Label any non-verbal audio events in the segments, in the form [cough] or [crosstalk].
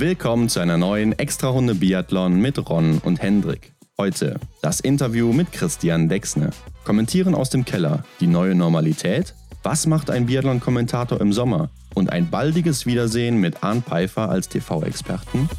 Willkommen zu einer neuen Extra-Runde Biathlon mit Ron und Hendrik. Heute das Interview mit Christian Dexne. Kommentieren aus dem Keller, die neue Normalität? Was macht ein Biathlon-Kommentator im Sommer? Und ein baldiges Wiedersehen mit Arndt Pfeiffer als TV-Experten?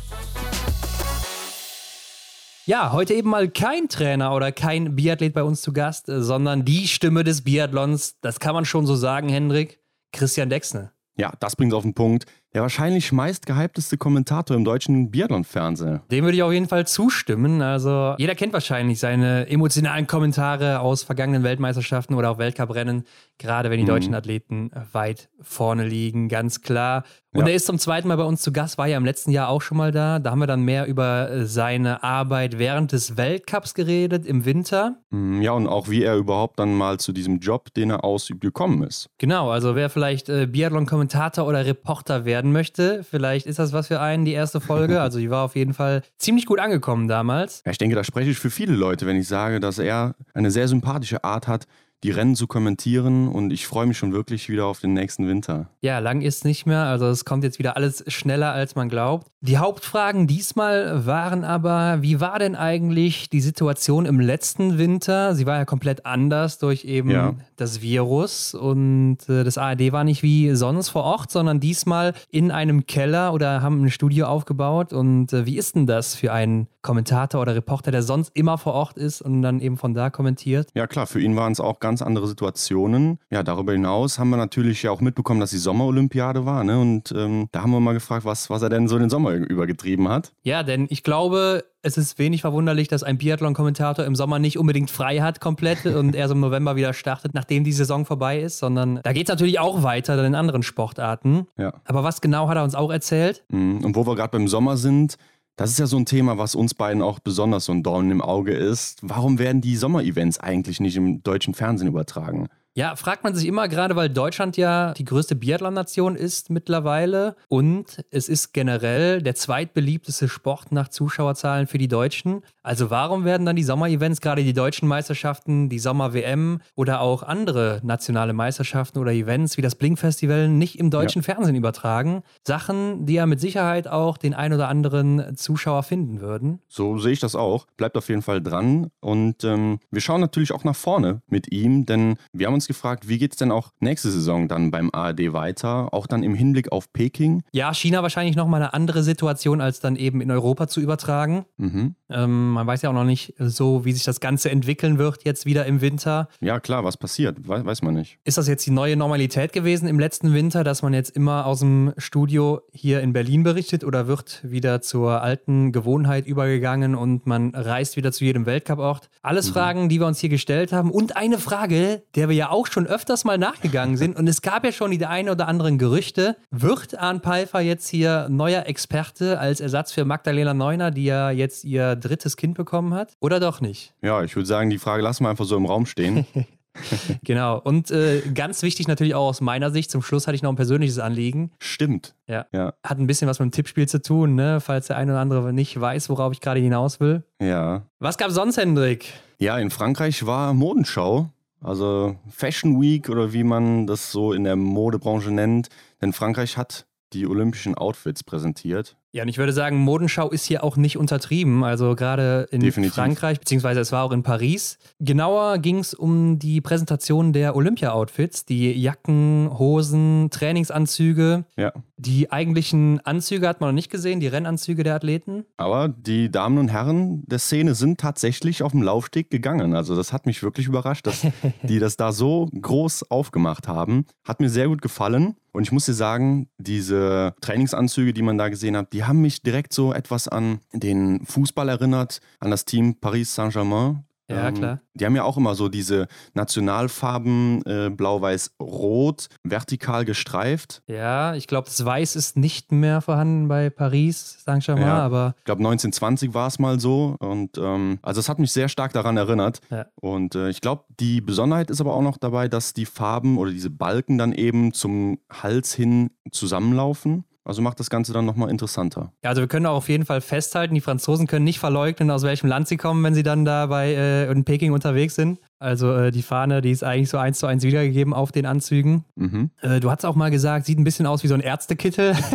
Ja, heute eben mal kein Trainer oder kein Biathlet bei uns zu Gast, sondern die Stimme des Biathlons, das kann man schon so sagen, Hendrik, Christian Dexne. Ja, das bringt auf den Punkt der wahrscheinlich meistgehypteste Kommentator im deutschen Biathlon-Fernsehen. Dem würde ich auf jeden Fall zustimmen. Also jeder kennt wahrscheinlich seine emotionalen Kommentare aus vergangenen Weltmeisterschaften oder auch Weltcuprennen, gerade wenn die mhm. deutschen Athleten weit vorne liegen, ganz klar. Und ja. er ist zum zweiten Mal bei uns zu Gast, war ja im letzten Jahr auch schon mal da. Da haben wir dann mehr über seine Arbeit während des Weltcups geredet, im Winter. Mhm, ja, und auch wie er überhaupt dann mal zu diesem Job, den er ausübt, gekommen ist. Genau, also wer vielleicht äh, Biathlon-Kommentator oder Reporter werden werden möchte. Vielleicht ist das was für einen, die erste Folge. [laughs] Also die war auf jeden Fall ziemlich gut angekommen damals. Ja, ich denke, da spreche ich für viele Leute, wenn ich sage, dass er eine sehr sympathische Art hat, die Rennen zu kommentieren und ich freue mich schon wirklich wieder auf den nächsten Winter. Ja, lang ist nicht mehr, also es kommt jetzt wieder alles schneller, als man glaubt. Die Hauptfragen diesmal waren aber, wie war denn eigentlich die Situation im letzten Winter? Sie war ja komplett anders durch eben ja. das Virus und äh, das ARD war nicht wie sonst vor Ort, sondern diesmal in einem Keller oder haben ein Studio aufgebaut und äh, wie ist denn das für einen Kommentator oder Reporter, der sonst immer vor Ort ist und dann eben von da kommentiert? Ja klar, für ihn waren es auch ganz andere Situationen. Ja, darüber hinaus haben wir natürlich ja auch mitbekommen, dass die Sommerolympiade war. Ne? Und ähm, da haben wir mal gefragt, was, was er denn so den Sommer übergetrieben hat. Ja, denn ich glaube, es ist wenig verwunderlich, dass ein Biathlon-Kommentator im Sommer nicht unbedingt frei hat komplett [laughs] und erst im November wieder startet, nachdem die Saison vorbei ist, sondern da geht es natürlich auch weiter dann in anderen Sportarten. Ja. Aber was genau hat er uns auch erzählt? Mhm. Und wo wir gerade beim Sommer sind, das ist ja so ein Thema, was uns beiden auch besonders so ein Dorn im Auge ist. Warum werden die Sommerevents eigentlich nicht im deutschen Fernsehen übertragen? Ja, fragt man sich immer, gerade weil Deutschland ja die größte Biathlon-Nation ist mittlerweile und es ist generell der zweitbeliebteste Sport nach Zuschauerzahlen für die Deutschen. Also warum werden dann die Sommerevents, gerade die deutschen Meisterschaften, die Sommer-WM oder auch andere nationale Meisterschaften oder Events wie das Blink-Festival nicht im deutschen ja. Fernsehen übertragen? Sachen, die ja mit Sicherheit auch den ein oder anderen Zuschauer finden würden. So sehe ich das auch. Bleibt auf jeden Fall dran und ähm, wir schauen natürlich auch nach vorne mit ihm, denn wir haben uns uns gefragt, wie geht es denn auch nächste Saison dann beim ARD weiter, auch dann im Hinblick auf Peking? Ja, China wahrscheinlich nochmal eine andere Situation, als dann eben in Europa zu übertragen. Mhm. Ähm, man weiß ja auch noch nicht so, wie sich das Ganze entwickeln wird jetzt wieder im Winter. Ja, klar, was passiert, weiß, weiß man nicht. Ist das jetzt die neue Normalität gewesen im letzten Winter, dass man jetzt immer aus dem Studio hier in Berlin berichtet oder wird wieder zur alten Gewohnheit übergegangen und man reist wieder zu jedem Weltcuport? Alles mhm. Fragen, die wir uns hier gestellt haben und eine Frage, der wir ja auch schon öfters mal nachgegangen sind. Und es gab ja schon die ein oder anderen Gerüchte. Wird Arne Pfeiffer jetzt hier neuer Experte als Ersatz für Magdalena Neuner, die ja jetzt ihr drittes Kind bekommen hat? Oder doch nicht? Ja, ich würde sagen, die Frage lassen wir einfach so im Raum stehen. [laughs] genau. Und äh, ganz wichtig natürlich auch aus meiner Sicht, zum Schluss hatte ich noch ein persönliches Anliegen. Stimmt. Ja. ja. Hat ein bisschen was mit dem Tippspiel zu tun, ne? falls der eine oder andere nicht weiß, worauf ich gerade hinaus will. Ja. Was gab sonst, Hendrik? Ja, in Frankreich war Modenschau. Also Fashion Week oder wie man das so in der Modebranche nennt. Denn Frankreich hat die olympischen Outfits präsentiert. Ja, und ich würde sagen, Modenschau ist hier auch nicht untertrieben. Also gerade in Definitiv. Frankreich, beziehungsweise es war auch in Paris. Genauer ging es um die Präsentation der Olympia-Outfits, die Jacken, Hosen, Trainingsanzüge. Ja. Die eigentlichen Anzüge hat man noch nicht gesehen, die Rennanzüge der Athleten. Aber die Damen und Herren der Szene sind tatsächlich auf dem Laufsteg gegangen. Also das hat mich wirklich überrascht, dass die [laughs] das da so groß aufgemacht haben. Hat mir sehr gut gefallen. Und ich muss dir sagen, diese Trainingsanzüge, die man da gesehen hat, die haben mich direkt so etwas an den Fußball erinnert, an das Team Paris Saint-Germain. Ja, ähm, klar. Die haben ja auch immer so diese Nationalfarben äh, blau-weiß-rot, vertikal gestreift. Ja, ich glaube, das Weiß ist nicht mehr vorhanden bei Paris Saint-Germain, ja, aber. Ich glaube, 1920 war es mal so. Und ähm, also es hat mich sehr stark daran erinnert. Ja. Und äh, ich glaube, die Besonderheit ist aber auch noch dabei, dass die Farben oder diese Balken dann eben zum Hals hin zusammenlaufen. Also macht das Ganze dann nochmal interessanter. Ja, also wir können auch auf jeden Fall festhalten, die Franzosen können nicht verleugnen, aus welchem Land sie kommen, wenn sie dann da bei äh, in Peking unterwegs sind. Also äh, die Fahne, die ist eigentlich so eins zu eins wiedergegeben auf den Anzügen. Mhm. Äh, du hast auch mal gesagt, sieht ein bisschen aus wie so ein Ärztekittel. [laughs]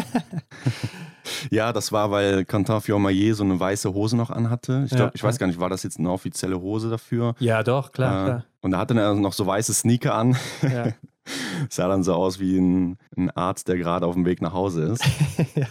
[laughs] ja, das war, weil Quentin Fiormaillet so eine weiße Hose noch anhatte. Ich, glaub, ja, ich weiß gar nicht, war das jetzt eine offizielle Hose dafür? Ja, doch, klar, äh, klar. Und da hatte er noch so weiße Sneaker an. Ja. [laughs] [laughs] sah dann so aus wie ein, ein Arzt, der gerade auf dem Weg nach Hause ist. [laughs] ja,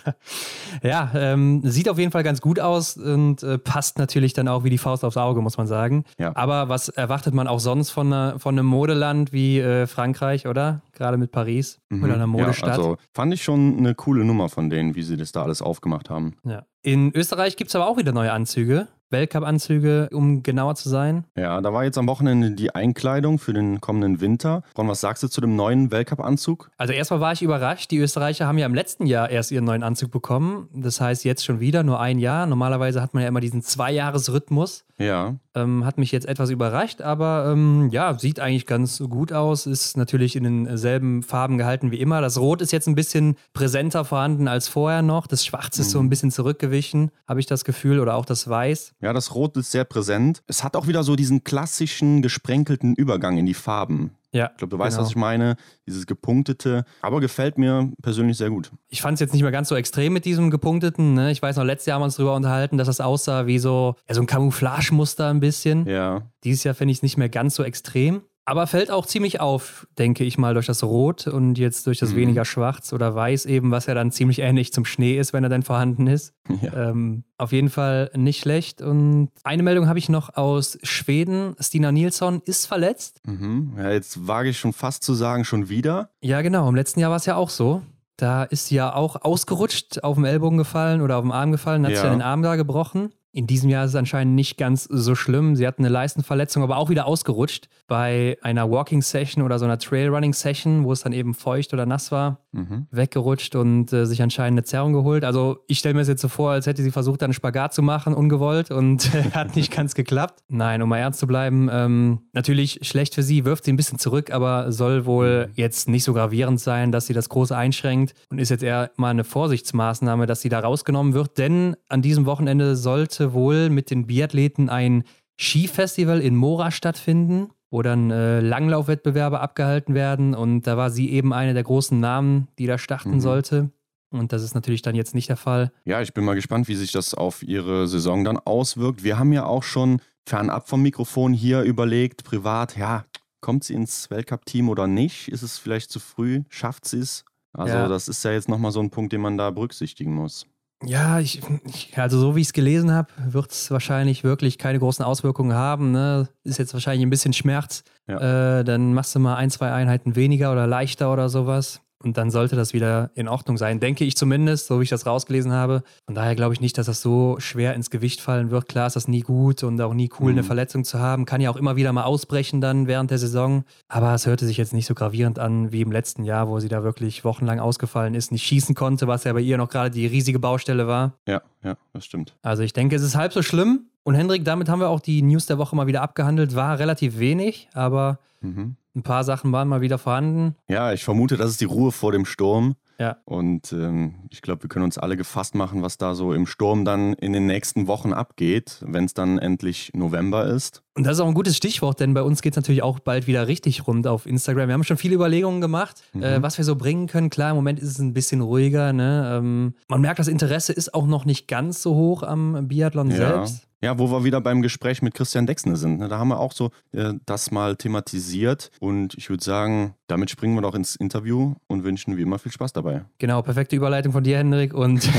ja ähm, sieht auf jeden Fall ganz gut aus und äh, passt natürlich dann auch wie die Faust aufs Auge, muss man sagen. Ja. Aber was erwartet man auch sonst von, einer, von einem Modeland wie äh, Frankreich, oder? Gerade mit Paris mhm. oder einer Modestadt. Ja, also fand ich schon eine coole Nummer von denen, wie sie das da alles aufgemacht haben. Ja. In Österreich gibt es aber auch wieder neue Anzüge. Weltcup-Anzüge, um genauer zu sein. Ja, da war jetzt am Wochenende die Einkleidung für den kommenden Winter. Ron, was sagst du zu dem neuen Weltcup-Anzug? Also erstmal war ich überrascht. Die Österreicher haben ja im letzten Jahr erst ihren neuen Anzug bekommen. Das heißt jetzt schon wieder nur ein Jahr. Normalerweise hat man ja immer diesen Zwei-Jahres-Rhythmus. Ja. Ähm, hat mich jetzt etwas überrascht, aber ähm, ja, sieht eigentlich ganz gut aus. Ist natürlich in denselben Farben gehalten wie immer. Das Rot ist jetzt ein bisschen präsenter vorhanden als vorher noch. Das Schwarz ist mhm. so ein bisschen zurückgewichen, habe ich das Gefühl, oder auch das Weiß. Ja, das Rot ist sehr präsent. Es hat auch wieder so diesen klassischen gesprenkelten Übergang in die Farben. Ja, ich glaube, du weißt, genau. was ich meine. Dieses gepunktete, aber gefällt mir persönlich sehr gut. Ich fand es jetzt nicht mehr ganz so extrem mit diesem gepunkteten. Ne? Ich weiß noch, letztes Jahr haben wir uns darüber unterhalten, dass das aussah wie so, ja, so ein Camouflagemuster ein bisschen. Ja. Dieses Jahr finde ich es nicht mehr ganz so extrem. Aber fällt auch ziemlich auf, denke ich mal, durch das Rot und jetzt durch das mhm. weniger Schwarz oder Weiß eben, was ja dann ziemlich ähnlich zum Schnee ist, wenn er dann vorhanden ist. Ja. Ähm, auf jeden Fall nicht schlecht. Und eine Meldung habe ich noch aus Schweden. Stina Nilsson ist verletzt. Mhm. Ja, jetzt wage ich schon fast zu sagen, schon wieder. Ja, genau. Im letzten Jahr war es ja auch so. Da ist sie ja auch ausgerutscht, auf dem Ellbogen gefallen oder auf dem Arm gefallen, hat ja. sich ja den Arm da gebrochen. In diesem Jahr ist es anscheinend nicht ganz so schlimm. Sie hat eine Leistenverletzung, aber auch wieder ausgerutscht bei einer Walking Session oder so einer Trailrunning Session, wo es dann eben feucht oder nass war, mhm. weggerutscht und äh, sich anscheinend eine Zerrung geholt. Also ich stelle mir das jetzt so vor, als hätte sie versucht, einen Spagat zu machen, ungewollt und äh, [laughs] hat nicht ganz geklappt. Nein, um mal ernst zu bleiben, ähm, natürlich schlecht für sie, wirft sie ein bisschen zurück, aber soll wohl mhm. jetzt nicht so gravierend sein, dass sie das große einschränkt und ist jetzt eher mal eine Vorsichtsmaßnahme, dass sie da rausgenommen wird, denn an diesem Wochenende sollte sollte wohl mit den Biathleten ein Skifestival in Mora stattfinden, wo dann äh, Langlaufwettbewerbe abgehalten werden. Und da war sie eben eine der großen Namen, die da starten mhm. sollte. Und das ist natürlich dann jetzt nicht der Fall. Ja, ich bin mal gespannt, wie sich das auf ihre Saison dann auswirkt. Wir haben ja auch schon fernab vom Mikrofon hier überlegt, privat, ja, kommt sie ins Weltcup-Team oder nicht? Ist es vielleicht zu früh? Schafft sie es? Also, ja. das ist ja jetzt nochmal so ein Punkt, den man da berücksichtigen muss. Ja, ich, ich, also so wie ich es gelesen habe, wird es wahrscheinlich wirklich keine großen Auswirkungen haben. Ne? Ist jetzt wahrscheinlich ein bisschen Schmerz. Ja. Äh, dann machst du mal ein, zwei Einheiten weniger oder leichter oder sowas. Und dann sollte das wieder in Ordnung sein, denke ich zumindest, so wie ich das rausgelesen habe. Von daher glaube ich nicht, dass das so schwer ins Gewicht fallen wird. Klar ist das nie gut und auch nie cool, mhm. eine Verletzung zu haben. Kann ja auch immer wieder mal ausbrechen dann während der Saison. Aber es hörte sich jetzt nicht so gravierend an wie im letzten Jahr, wo sie da wirklich wochenlang ausgefallen ist, nicht schießen konnte, was ja bei ihr noch gerade die riesige Baustelle war. Ja, ja, das stimmt. Also ich denke, es ist halb so schlimm. Und Hendrik, damit haben wir auch die News der Woche mal wieder abgehandelt. War relativ wenig, aber mhm. Ein paar Sachen waren mal wieder vorhanden. Ja, ich vermute, das ist die Ruhe vor dem Sturm. Ja. Und ähm, ich glaube, wir können uns alle gefasst machen, was da so im Sturm dann in den nächsten Wochen abgeht, wenn es dann endlich November ist. Und das ist auch ein gutes Stichwort, denn bei uns geht es natürlich auch bald wieder richtig rund auf Instagram. Wir haben schon viele Überlegungen gemacht, mhm. äh, was wir so bringen können. Klar, im Moment ist es ein bisschen ruhiger. Ne? Ähm, man merkt, das Interesse ist auch noch nicht ganz so hoch am Biathlon ja. selbst. Ja, wo wir wieder beim Gespräch mit Christian Dexner sind. Ne? Da haben wir auch so äh, das mal thematisiert. Und ich würde sagen, damit springen wir doch ins Interview und wünschen wie immer viel Spaß dabei. Genau, perfekte Überleitung von dir, Hendrik. Und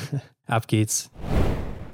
[laughs] ab geht's.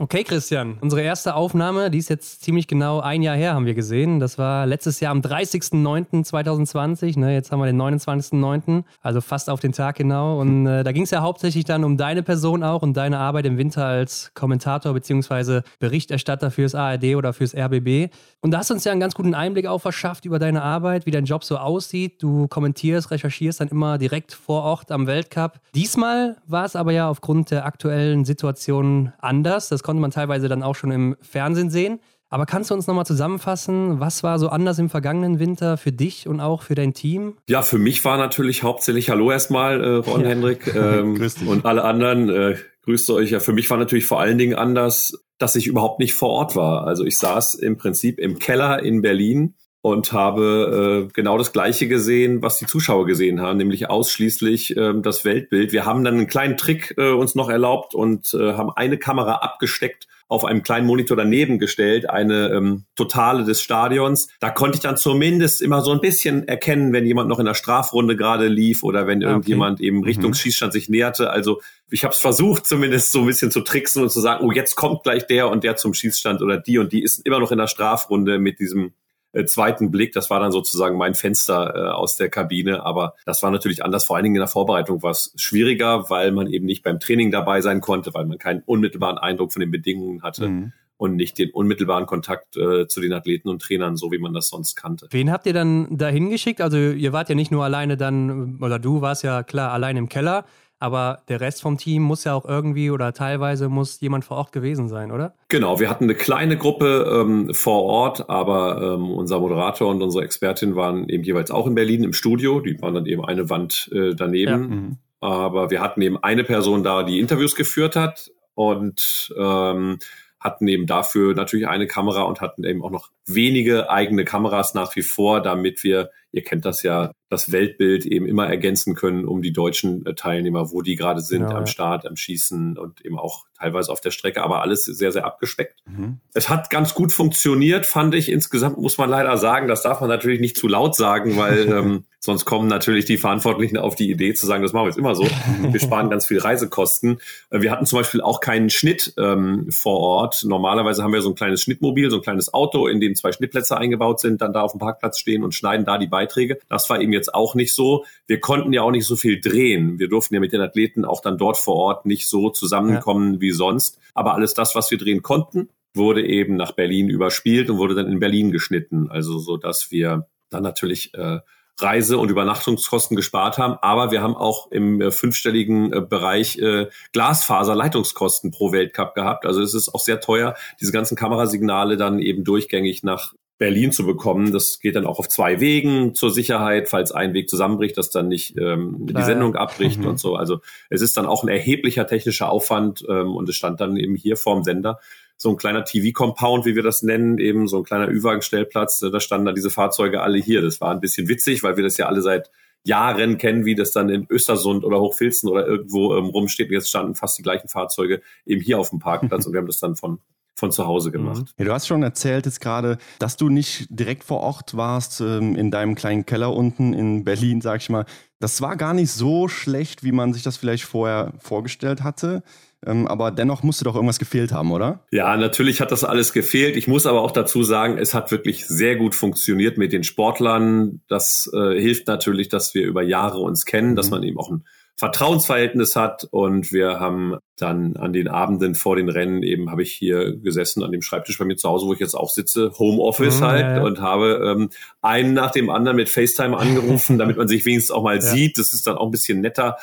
Okay, Christian, unsere erste Aufnahme, die ist jetzt ziemlich genau ein Jahr her, haben wir gesehen. Das war letztes Jahr am 30.09.2020. Ne? Jetzt haben wir den 29.09., also fast auf den Tag genau. Und äh, da ging es ja hauptsächlich dann um deine Person auch und deine Arbeit im Winter als Kommentator bzw. Berichterstatter fürs ARD oder fürs RBB. Und da hast du uns ja einen ganz guten Einblick auch verschafft über deine Arbeit, wie dein Job so aussieht. Du kommentierst, recherchierst dann immer direkt vor Ort am Weltcup. Diesmal war es aber ja aufgrund der aktuellen Situation anders. Das konnte man teilweise dann auch schon im Fernsehen sehen. Aber kannst du uns nochmal zusammenfassen, was war so anders im vergangenen Winter für dich und auch für dein Team? Ja, für mich war natürlich hauptsächlich Hallo erstmal, äh, Ron ja. Hendrik [laughs] ähm, und alle anderen. Äh, grüßt euch. Ja, für mich war natürlich vor allen Dingen anders, dass ich überhaupt nicht vor Ort war. Also ich saß im Prinzip im Keller in Berlin und habe äh, genau das Gleiche gesehen, was die Zuschauer gesehen haben, nämlich ausschließlich äh, das Weltbild. Wir haben dann einen kleinen Trick äh, uns noch erlaubt und äh, haben eine Kamera abgesteckt auf einem kleinen Monitor daneben gestellt, eine ähm, totale des Stadions. Da konnte ich dann zumindest immer so ein bisschen erkennen, wenn jemand noch in der Strafrunde gerade lief oder wenn ah, irgendjemand okay. eben Richtung mhm. Schießstand sich näherte. Also ich habe es versucht, zumindest so ein bisschen zu tricksen und zu sagen, oh, jetzt kommt gleich der und der zum Schießstand oder die und die ist immer noch in der Strafrunde mit diesem äh, zweiten Blick. Das war dann sozusagen mein Fenster äh, aus der Kabine. Aber das war natürlich anders. Vor allen Dingen in der Vorbereitung war es schwieriger, weil man eben nicht beim Training dabei sein konnte, weil man keinen unmittelbaren Eindruck von den Bedingungen hatte. Mhm und nicht den unmittelbaren Kontakt äh, zu den Athleten und Trainern, so wie man das sonst kannte. Wen habt ihr dann dahin geschickt? Also ihr wart ja nicht nur alleine dann, oder du warst ja klar allein im Keller, aber der Rest vom Team muss ja auch irgendwie oder teilweise muss jemand vor Ort gewesen sein, oder? Genau, wir hatten eine kleine Gruppe ähm, vor Ort, aber ähm, unser Moderator und unsere Expertin waren eben jeweils auch in Berlin im Studio. Die waren dann eben eine Wand äh, daneben. Ja. Mhm. Aber wir hatten eben eine Person da, die Interviews geführt hat und ähm, hatten eben dafür natürlich eine Kamera und hatten eben auch noch wenige eigene Kameras nach wie vor, damit wir, ihr kennt das ja, das Weltbild eben immer ergänzen können um die deutschen äh, Teilnehmer, wo die gerade sind, genau, am Start, am Schießen und eben auch teilweise auf der Strecke, aber alles sehr, sehr abgespeckt. Mhm. Es hat ganz gut funktioniert, fand ich. Insgesamt muss man leider sagen, das darf man natürlich nicht zu laut sagen, weil [laughs] ähm, sonst kommen natürlich die Verantwortlichen auf die Idee zu sagen, das machen wir jetzt immer so. Wir sparen ganz viel Reisekosten. Äh, wir hatten zum Beispiel auch keinen Schnitt ähm, vor Ort. Normalerweise haben wir so ein kleines Schnittmobil, so ein kleines Auto, in dem zwei Schnittplätze eingebaut sind, dann da auf dem Parkplatz stehen und schneiden da die Beiträge. Das war eben jetzt auch nicht so. Wir konnten ja auch nicht so viel drehen. Wir durften ja mit den Athleten auch dann dort vor Ort nicht so zusammenkommen ja. wie sonst. Aber alles das, was wir drehen konnten, wurde eben nach Berlin überspielt und wurde dann in Berlin geschnitten. Also so, dass wir dann natürlich äh, Reise- und Übernachtungskosten gespart haben, aber wir haben auch im äh, fünfstelligen äh, Bereich äh, Glasfaserleitungskosten pro Weltcup gehabt. Also es ist auch sehr teuer, diese ganzen Kamerasignale dann eben durchgängig nach Berlin zu bekommen. Das geht dann auch auf zwei Wegen zur Sicherheit, falls ein Weg zusammenbricht, dass dann nicht ähm, die Sendung abbricht mhm. und so. Also es ist dann auch ein erheblicher technischer Aufwand ähm, und es stand dann eben hier vorm Sender so ein kleiner TV-Compound, wie wir das nennen, eben so ein kleiner Ü-Wagen-Stellplatz. Da standen dann diese Fahrzeuge alle hier. Das war ein bisschen witzig, weil wir das ja alle seit Jahren kennen, wie das dann in Östersund oder Hochfilzen oder irgendwo ähm, rumsteht. Und jetzt standen fast die gleichen Fahrzeuge eben hier auf dem Parkplatz [laughs] und wir haben das dann von von zu Hause mhm. gemacht. Ja, du hast schon erzählt jetzt gerade, dass du nicht direkt vor Ort warst ähm, in deinem kleinen Keller unten in Berlin, sag ich mal. Das war gar nicht so schlecht, wie man sich das vielleicht vorher vorgestellt hatte. Ähm, aber dennoch musste doch irgendwas gefehlt haben, oder? Ja, natürlich hat das alles gefehlt. Ich muss aber auch dazu sagen, es hat wirklich sehr gut funktioniert mit den Sportlern. Das äh, hilft natürlich, dass wir über Jahre uns kennen, mhm. dass man eben auch ein Vertrauensverhältnis hat. Und wir haben dann an den Abenden vor den Rennen eben habe ich hier gesessen an dem Schreibtisch bei mir zu Hause, wo ich jetzt auch sitze, Homeoffice mhm, halt ja, ja. und habe ähm, einen nach dem anderen mit FaceTime angerufen, [laughs] damit man sich wenigstens auch mal ja. sieht. Das ist dann auch ein bisschen netter.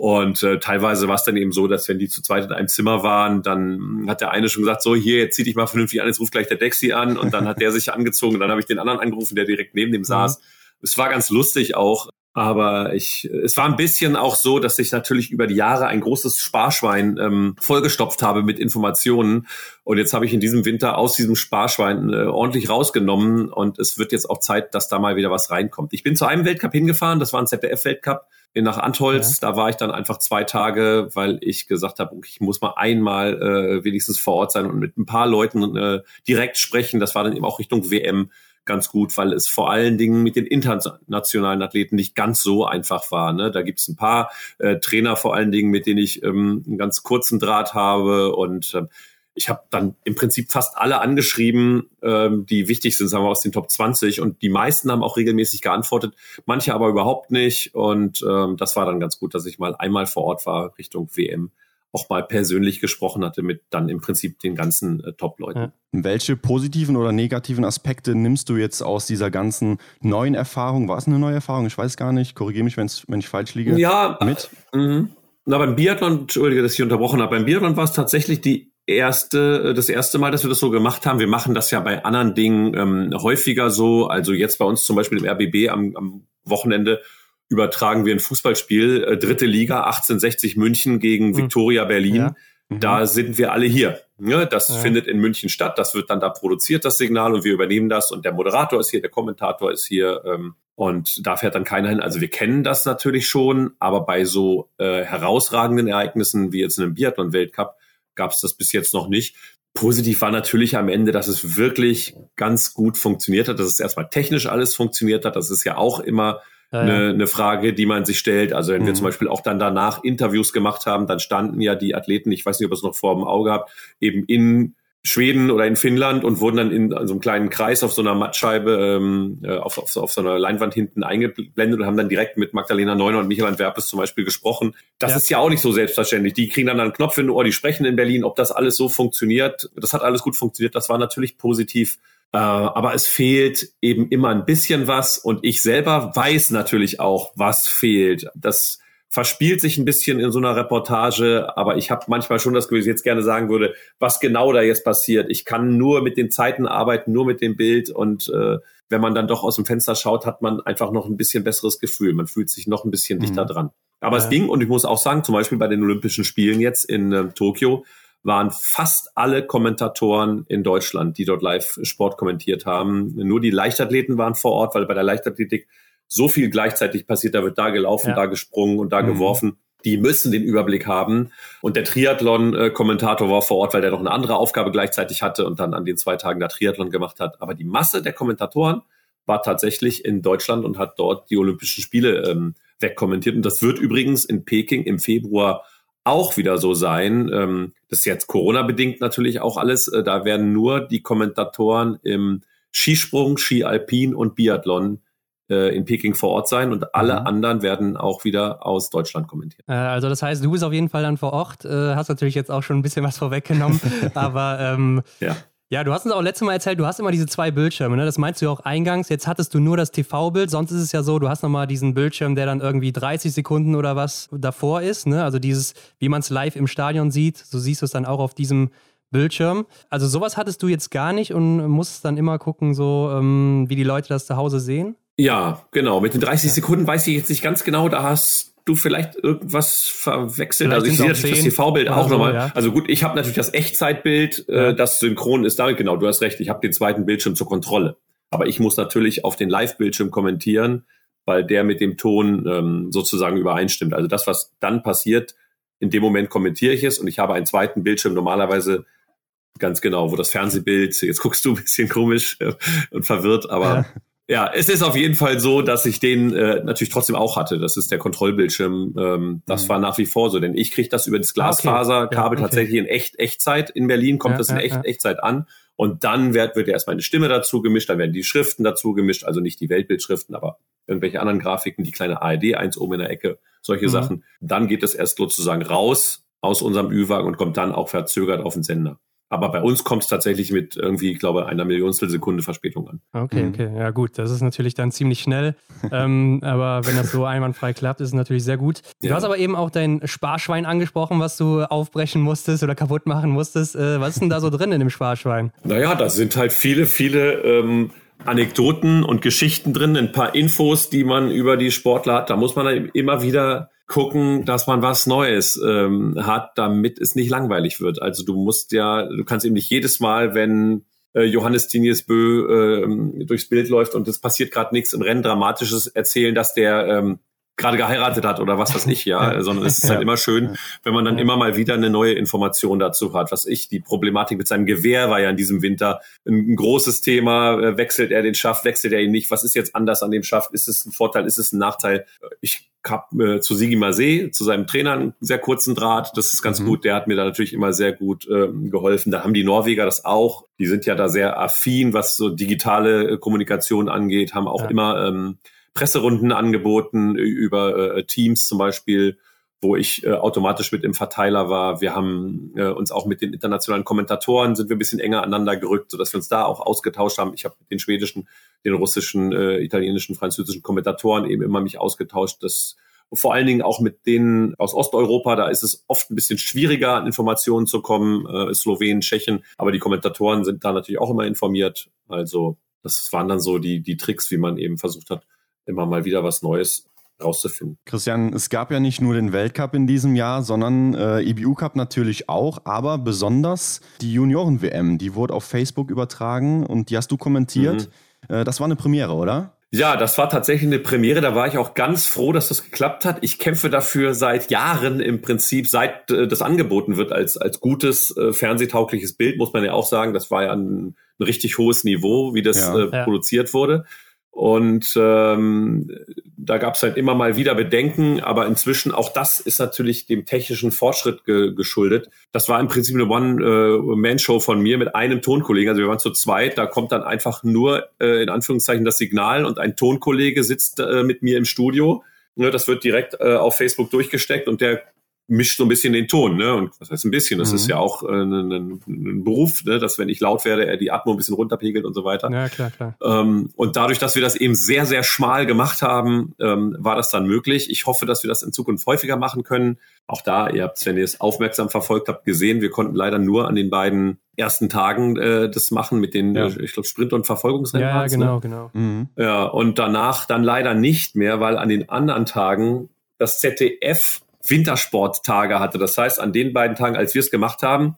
Und äh, teilweise war es dann eben so, dass wenn die zu zweit in einem Zimmer waren, dann hat der eine schon gesagt, so hier, jetzt zieh dich mal vernünftig an, jetzt ruft gleich der Dexi an und dann hat der sich angezogen und dann habe ich den anderen angerufen, der direkt neben dem saß. Mhm. Es war ganz lustig auch, aber ich, es war ein bisschen auch so, dass ich natürlich über die Jahre ein großes Sparschwein ähm, vollgestopft habe mit Informationen. Und jetzt habe ich in diesem Winter aus diesem Sparschwein äh, ordentlich rausgenommen. Und es wird jetzt auch Zeit, dass da mal wieder was reinkommt. Ich bin zu einem Weltcup hingefahren, das war ein ZDF-Weltcup nach Antholz. Ja. Da war ich dann einfach zwei Tage, weil ich gesagt habe, ich muss mal einmal äh, wenigstens vor Ort sein und mit ein paar Leuten äh, direkt sprechen. Das war dann eben auch Richtung WM ganz gut, weil es vor allen Dingen mit den internationalen Athleten nicht ganz so einfach war. Ne? Da gibt es ein paar äh, Trainer vor allen Dingen, mit denen ich ähm, einen ganz kurzen Draht habe und äh, ich habe dann im Prinzip fast alle angeschrieben, ähm, die wichtig sind, sagen wir aus den Top 20 und die meisten haben auch regelmäßig geantwortet, manche aber überhaupt nicht und ähm, das war dann ganz gut, dass ich mal einmal vor Ort war Richtung WM auch mal persönlich gesprochen hatte mit dann im Prinzip den ganzen äh, Top-Leuten. Ja. Welche positiven oder negativen Aspekte nimmst du jetzt aus dieser ganzen neuen Erfahrung? War es eine neue Erfahrung? Ich weiß gar nicht. Korrigiere mich, wenn ich falsch liege. Ja, mit. Äh, na, beim Biathlon, Entschuldige, dass ich unterbrochen habe. Beim Biathlon war es tatsächlich die erste, äh, das erste Mal, dass wir das so gemacht haben. Wir machen das ja bei anderen Dingen ähm, häufiger so. Also jetzt bei uns zum Beispiel im RBB am, am Wochenende übertragen wir ein Fußballspiel, äh, dritte Liga, 1860 München gegen mhm. Viktoria Berlin. Ja. Mhm. Da sind wir alle hier. Ne, das ja. findet in München statt, das wird dann da produziert, das Signal, und wir übernehmen das. Und der Moderator ist hier, der Kommentator ist hier. Ähm, und da fährt dann keiner hin. Also wir kennen das natürlich schon, aber bei so äh, herausragenden Ereignissen wie jetzt in einem Biathlon-Weltcup gab es das bis jetzt noch nicht. Positiv war natürlich am Ende, dass es wirklich ganz gut funktioniert hat, dass es erstmal technisch alles funktioniert hat. Das ist ja auch immer ja, eine, eine Frage, die man sich stellt. Also wenn mhm. wir zum Beispiel auch dann danach Interviews gemacht haben, dann standen ja die Athleten, ich weiß nicht, ob ihr es noch vor dem Auge habt, eben in Schweden oder in Finnland und wurden dann in, so einem kleinen Kreis auf so einer Mattscheibe ähm, äh, auf, auf, auf so einer Leinwand hinten eingeblendet und haben dann direkt mit Magdalena Neuner und Michael Antwerpes zum Beispiel gesprochen. Das ja. ist ja auch nicht so selbstverständlich. Die kriegen dann einen Knopf in den Ohr, die sprechen in Berlin, ob das alles so funktioniert. Das hat alles gut funktioniert. Das war natürlich positiv. Äh, aber es fehlt eben immer ein bisschen was und ich selber weiß natürlich auch, was fehlt. Das verspielt sich ein bisschen in so einer Reportage, aber ich habe manchmal schon das Gefühl, dass ich jetzt gerne sagen würde, was genau da jetzt passiert. Ich kann nur mit den Zeiten arbeiten, nur mit dem Bild und äh, wenn man dann doch aus dem Fenster schaut, hat man einfach noch ein bisschen besseres Gefühl. Man fühlt sich noch ein bisschen mhm. dichter dran. Aber ja. es ging und ich muss auch sagen, zum Beispiel bei den Olympischen Spielen jetzt in äh, Tokio, waren fast alle Kommentatoren in Deutschland, die dort live Sport kommentiert haben. Nur die Leichtathleten waren vor Ort, weil bei der Leichtathletik so viel gleichzeitig passiert, da wird da gelaufen, ja. da gesprungen und da mhm. geworfen. Die müssen den Überblick haben. Und der Triathlon-Kommentator war vor Ort, weil der noch eine andere Aufgabe gleichzeitig hatte und dann an den zwei Tagen da Triathlon gemacht hat. Aber die Masse der Kommentatoren war tatsächlich in Deutschland und hat dort die Olympischen Spiele ähm, wegkommentiert. Und das wird übrigens in Peking im Februar auch wieder so sein. Ähm, das ist jetzt Corona-bedingt natürlich auch alles. Äh, da werden nur die Kommentatoren im Skisprung, Ski Alpin und Biathlon äh, in Peking vor Ort sein und alle mhm. anderen werden auch wieder aus Deutschland kommentieren. Äh, also das heißt, du bist auf jeden Fall dann vor Ort, äh, hast natürlich jetzt auch schon ein bisschen was vorweggenommen, [laughs] aber ähm, ja. Ja, du hast uns auch letztes Mal erzählt, du hast immer diese zwei Bildschirme, ne? Das meinst du ja auch eingangs. Jetzt hattest du nur das TV-Bild, sonst ist es ja so, du hast nochmal diesen Bildschirm, der dann irgendwie 30 Sekunden oder was davor ist, ne? Also dieses, wie man es live im Stadion sieht, so siehst du es dann auch auf diesem Bildschirm. Also sowas hattest du jetzt gar nicht und musst dann immer gucken, so ähm, wie die Leute das zu Hause sehen? Ja, genau. Mit den 30 Sekunden weiß ich jetzt nicht ganz genau, da hast du vielleicht irgendwas verwechselt. Vielleicht also ich sehe natürlich das TV-Bild auch so, nochmal. Ja. Also gut, ich habe natürlich das Echtzeitbild, äh, das synchron ist damit. Genau, du hast recht. Ich habe den zweiten Bildschirm zur Kontrolle. Aber ich muss natürlich auf den Live-Bildschirm kommentieren, weil der mit dem Ton ähm, sozusagen übereinstimmt. Also das, was dann passiert, in dem Moment kommentiere ich es und ich habe einen zweiten Bildschirm normalerweise ganz genau, wo das Fernsehbild, jetzt guckst du ein bisschen komisch äh, und verwirrt, aber ja. Ja, es ist auf jeden Fall so, dass ich den äh, natürlich trotzdem auch hatte. Das ist der Kontrollbildschirm. Ähm, das mhm. war nach wie vor so, denn ich kriege das über das Glasfaserkabel okay. ja, okay. tatsächlich in echt Echtzeit. In Berlin kommt ja, das in echt, Echtzeit an. Und dann wird, wird erstmal eine Stimme dazu gemischt, dann werden die Schriften dazu gemischt, also nicht die Weltbildschriften, aber irgendwelche anderen Grafiken, die kleine ARD eins oben in der Ecke, solche mhm. Sachen. Dann geht es erst sozusagen raus aus unserem Ü-Wagen und kommt dann auch verzögert auf den Sender. Aber bei uns kommt es tatsächlich mit irgendwie, ich glaube, einer Millionstel Sekunde Verspätung an. Okay, mhm. okay. Ja, gut. Das ist natürlich dann ziemlich schnell. [laughs] ähm, aber wenn das so einwandfrei klappt, ist es natürlich sehr gut. Du ja. hast aber eben auch dein Sparschwein angesprochen, was du aufbrechen musstest oder kaputt machen musstest. Äh, was ist denn da so drin in dem Sparschwein? Naja, da sind halt viele, viele. Ähm, Anekdoten und Geschichten drin, ein paar Infos, die man über die Sportler hat. Da muss man immer wieder gucken, dass man was Neues ähm, hat, damit es nicht langweilig wird. Also du musst ja, du kannst eben nicht jedes Mal, wenn äh, Johannes Tinius Bö äh, durchs Bild läuft und es passiert gerade nichts im Rennen Dramatisches erzählen, dass der ähm, gerade geheiratet hat oder was weiß ich, ja, [laughs] ja. sondern es ist halt immer schön, wenn man dann immer mal wieder eine neue Information dazu hat. Was ich, die Problematik mit seinem Gewehr war ja in diesem Winter ein, ein großes Thema. Äh, wechselt er den Schaft, wechselt er ihn nicht? Was ist jetzt anders an dem Schaft? Ist es ein Vorteil? Ist es ein Nachteil? Ich habe äh, zu Sigi Masé, zu seinem Trainer, einen sehr kurzen Draht. Das ist ganz mhm. gut. Der hat mir da natürlich immer sehr gut ähm, geholfen. Da haben die Norweger das auch. Die sind ja da sehr affin, was so digitale äh, Kommunikation angeht, haben auch ja. immer ähm, Presserunden angeboten über äh, Teams zum Beispiel, wo ich äh, automatisch mit im Verteiler war. Wir haben äh, uns auch mit den internationalen Kommentatoren sind wir ein bisschen enger aneinander gerückt, sodass wir uns da auch ausgetauscht haben. Ich habe den schwedischen, den russischen, äh, italienischen, französischen Kommentatoren eben immer mich ausgetauscht. Das vor allen Dingen auch mit denen aus Osteuropa, da ist es oft ein bisschen schwieriger, an Informationen zu kommen, äh, Slowenien, Tschechien, aber die Kommentatoren sind da natürlich auch immer informiert. Also das waren dann so die, die Tricks, wie man eben versucht hat, immer mal wieder was Neues rauszufinden. Christian, es gab ja nicht nur den Weltcup in diesem Jahr, sondern äh, IBU Cup natürlich auch, aber besonders die Junioren-WM, die wurde auf Facebook übertragen und die hast du kommentiert. Mhm. Äh, das war eine Premiere, oder? Ja, das war tatsächlich eine Premiere. Da war ich auch ganz froh, dass das geklappt hat. Ich kämpfe dafür seit Jahren im Prinzip, seit äh, das angeboten wird als, als gutes äh, fernsehtaugliches Bild, muss man ja auch sagen. Das war ja ein, ein richtig hohes Niveau, wie das ja. äh, ja. produziert wurde. Und ähm, da gab es halt immer mal wieder Bedenken, aber inzwischen auch das ist natürlich dem technischen Fortschritt ge geschuldet. Das war im Prinzip eine One-Man-Show von mir mit einem Tonkollegen. Also wir waren zu zweit, da kommt dann einfach nur äh, in Anführungszeichen das Signal und ein Tonkollege sitzt äh, mit mir im Studio. Ne, das wird direkt äh, auf Facebook durchgesteckt und der mischt so ein bisschen den Ton, ne? Und was heißt ein bisschen? Das mhm. ist ja auch äh, ein, ein, ein Beruf, ne? dass wenn ich laut werde, er die Atmung ein bisschen runterpegelt und so weiter. Ja, klar, klar. Ähm, und dadurch, dass wir das eben sehr, sehr schmal gemacht haben, ähm, war das dann möglich. Ich hoffe, dass wir das in Zukunft häufiger machen können. Auch da, ihr habt, wenn ihr es aufmerksam verfolgt habt, gesehen, wir konnten leider nur an den beiden ersten Tagen äh, das machen mit den, ja. ich glaube, Sprint- und Verfolgungsrennen. Ja, genau, ne? genau. Mhm. Ja, und danach dann leider nicht mehr, weil an den anderen Tagen das ZDF Wintersporttage hatte. Das heißt, an den beiden Tagen, als wir es gemacht haben,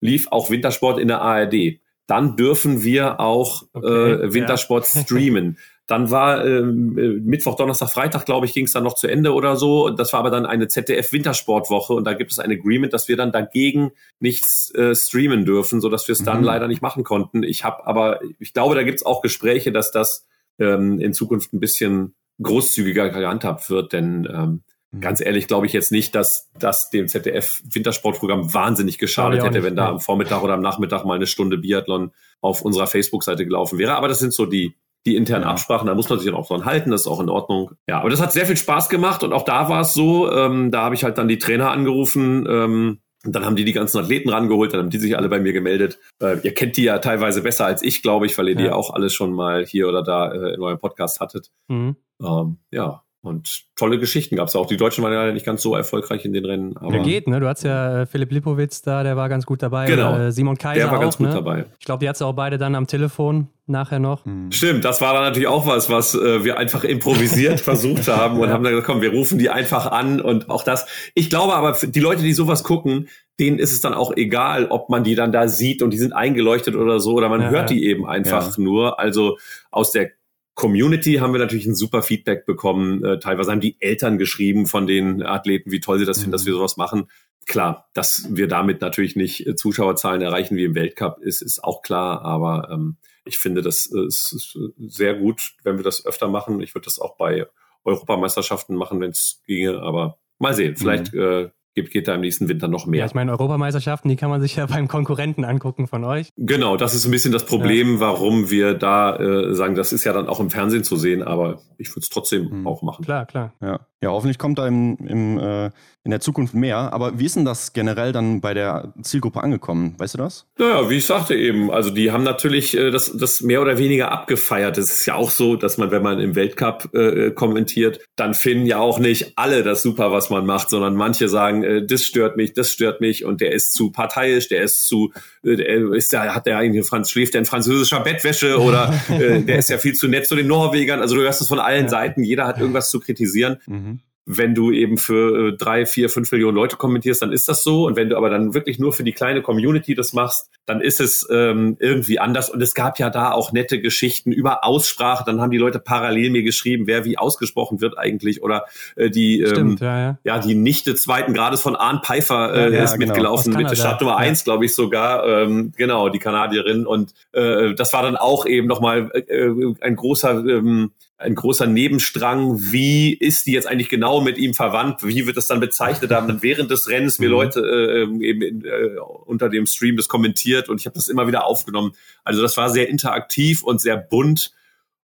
lief auch Wintersport in der ARD. Dann dürfen wir auch okay, äh, Wintersport ja. [laughs] streamen. Dann war ähm, äh, Mittwoch, Donnerstag, Freitag, glaube ich, ging es dann noch zu Ende oder so. Das war aber dann eine ZDF-Wintersportwoche und da gibt es ein Agreement, dass wir dann dagegen nichts äh, streamen dürfen, so dass wir es dann mhm. leider nicht machen konnten. Ich habe aber, ich glaube, da gibt es auch Gespräche, dass das ähm, in Zukunft ein bisschen großzügiger gehandhabt wird, denn ähm. Ganz ehrlich glaube ich jetzt nicht, dass das dem ZDF Wintersportprogramm wahnsinnig geschadet hätte, wenn da am Vormittag oder am Nachmittag mal eine Stunde Biathlon auf unserer Facebook-Seite gelaufen wäre. Aber das sind so die, die internen ja. Absprachen, da muss man sich dann auch dran halten, das ist auch in Ordnung. Ja, aber das hat sehr viel Spaß gemacht und auch da war es so, ähm, da habe ich halt dann die Trainer angerufen, ähm, und dann haben die die ganzen Athleten rangeholt, dann haben die sich alle bei mir gemeldet. Äh, ihr kennt die ja teilweise besser als ich, glaube ich, weil ihr ja. die auch alles schon mal hier oder da äh, in eurem Podcast hattet. Mhm. Ähm, ja, und tolle Geschichten gab es auch. Die Deutschen waren ja nicht ganz so erfolgreich in den Rennen. Aber der geht, ne? Du hast ja äh, Philipp Lipowitz da, der war ganz gut dabei. Genau. Äh, Simon Kaiser der war auch, ganz gut ne? dabei. Ich glaube, die hat auch beide dann am Telefon nachher noch. Hm. Stimmt, das war dann natürlich auch was, was äh, wir einfach improvisiert [laughs] versucht haben und ja. haben dann gesagt, komm, wir rufen die einfach an und auch das. Ich glaube aber, die Leute, die sowas gucken, denen ist es dann auch egal, ob man die dann da sieht und die sind eingeleuchtet oder so, oder man ja, hört die eben einfach ja. nur. Also aus der Community haben wir natürlich ein super Feedback bekommen. Äh, teilweise haben die Eltern geschrieben von den Athleten, wie toll sie das mhm. finden, dass wir sowas machen. Klar, dass wir damit natürlich nicht äh, Zuschauerzahlen erreichen wie im Weltcup, ist, ist auch klar. Aber ähm, ich finde, das ist sehr gut, wenn wir das öfter machen. Ich würde das auch bei Europameisterschaften machen, wenn es ginge. Aber mal sehen, vielleicht mhm. äh, geht, geht da im nächsten Winter noch mehr. Ja, ich meine, Europameisterschaften, die kann man sich ja [laughs] beim Konkurrenten angucken von euch. Genau, das ist ein bisschen das Problem, ja. warum wir da äh, sagen, das ist ja dann auch im Fernsehen zu sehen, aber ich würde es trotzdem mhm. auch machen. Klar, klar. Ja, ja hoffentlich kommt da im, im, äh, in der Zukunft mehr. Aber wie ist denn das generell dann bei der Zielgruppe angekommen? Weißt du das? Naja, wie ich sagte eben, also die haben natürlich äh, das, das mehr oder weniger abgefeiert. Es ist ja auch so, dass man, wenn man im Weltcup äh, kommentiert, dann finden ja auch nicht alle das super, was man macht, sondern manche sagen, äh, das stört mich, das stört mich und der ist zu parteiisch, der ist zu, äh, der ist ja, hat der eigentlich Franz, schläft der in französischer Bettwäsche oder [laughs] äh, der ist ja viel zu nett zu den Norwegern. Also du hörst es von allen ja. Seiten, jeder hat irgendwas zu kritisieren. Mhm wenn du eben für äh, drei, vier, fünf Millionen Leute kommentierst, dann ist das so. Und wenn du aber dann wirklich nur für die kleine Community das machst, dann ist es ähm, irgendwie anders. Und es gab ja da auch nette Geschichten über Aussprache. Dann haben die Leute parallel mir geschrieben, wer wie ausgesprochen wird eigentlich. Oder äh, die ähm, Stimmt, ja, ja. ja, die Nichte zweiten Grades von Arne Pfeiffer äh, ja, ist genau. mitgelaufen, mit der Stadt Nummer eins, glaube ich sogar. Ähm, genau, die Kanadierin. Und äh, das war dann auch eben nochmal äh, ein großer ähm, ein großer Nebenstrang. Wie ist die jetzt eigentlich genau mit ihm verwandt? Wie wird das dann bezeichnet? Da haben dann [laughs] während des Rennens mir mhm. Leute äh, eben in, äh, unter dem Stream das kommentiert und ich habe das immer wieder aufgenommen. Also das war sehr interaktiv und sehr bunt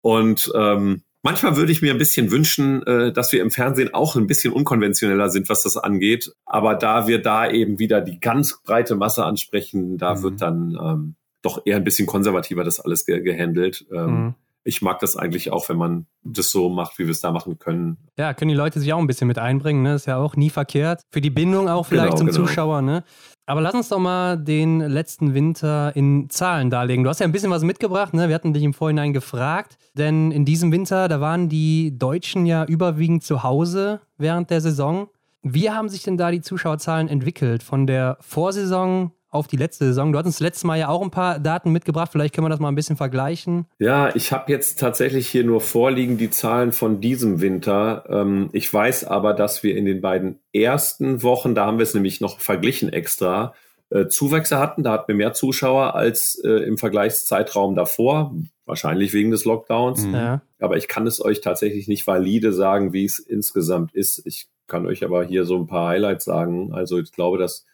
und ähm, Manchmal würde ich mir ein bisschen wünschen, äh, dass wir im Fernsehen auch ein bisschen unkonventioneller sind, was das angeht. Aber da wir da eben wieder die ganz breite Masse ansprechen, da mhm. wird dann ähm, doch eher ein bisschen konservativer das alles ge gehandelt. Ähm, mhm ich mag das eigentlich auch, wenn man das so macht, wie wir es da machen können. Ja, können die Leute sich auch ein bisschen mit einbringen, ne? Ist ja auch nie verkehrt. Für die Bindung auch vielleicht genau, zum genau. Zuschauer, ne? Aber lass uns doch mal den letzten Winter in Zahlen darlegen. Du hast ja ein bisschen was mitgebracht, ne? Wir hatten dich im Vorhinein gefragt, denn in diesem Winter, da waren die Deutschen ja überwiegend zu Hause während der Saison. Wie haben sich denn da die Zuschauerzahlen entwickelt? Von der Vorsaison auf die letzte Saison. Du hattest letztes Mal ja auch ein paar Daten mitgebracht. Vielleicht können wir das mal ein bisschen vergleichen. Ja, ich habe jetzt tatsächlich hier nur vorliegen die Zahlen von diesem Winter. Ähm, ich weiß aber, dass wir in den beiden ersten Wochen, da haben wir es nämlich noch verglichen extra, äh, Zuwächse hatten. Da hatten wir mehr Zuschauer als äh, im Vergleichszeitraum davor. Wahrscheinlich wegen des Lockdowns. Mhm. Ja. Aber ich kann es euch tatsächlich nicht valide sagen, wie es insgesamt ist. Ich kann euch aber hier so ein paar Highlights sagen. Also ich glaube, dass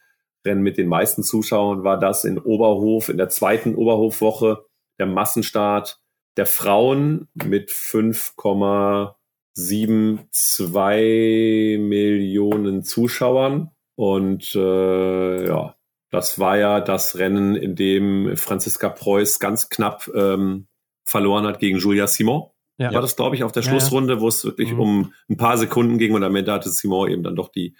Rennen mit den meisten Zuschauern war das in Oberhof, in der zweiten Oberhofwoche, der Massenstart der Frauen mit 5,72 Millionen Zuschauern. Und äh, ja, das war ja das Rennen, in dem Franziska Preuß ganz knapp ähm, verloren hat gegen Julia Simon. Ja. War das, glaube ich, auf der Schlussrunde, wo es wirklich mhm. um ein paar Sekunden ging und am Ende hatte Simon eben dann doch die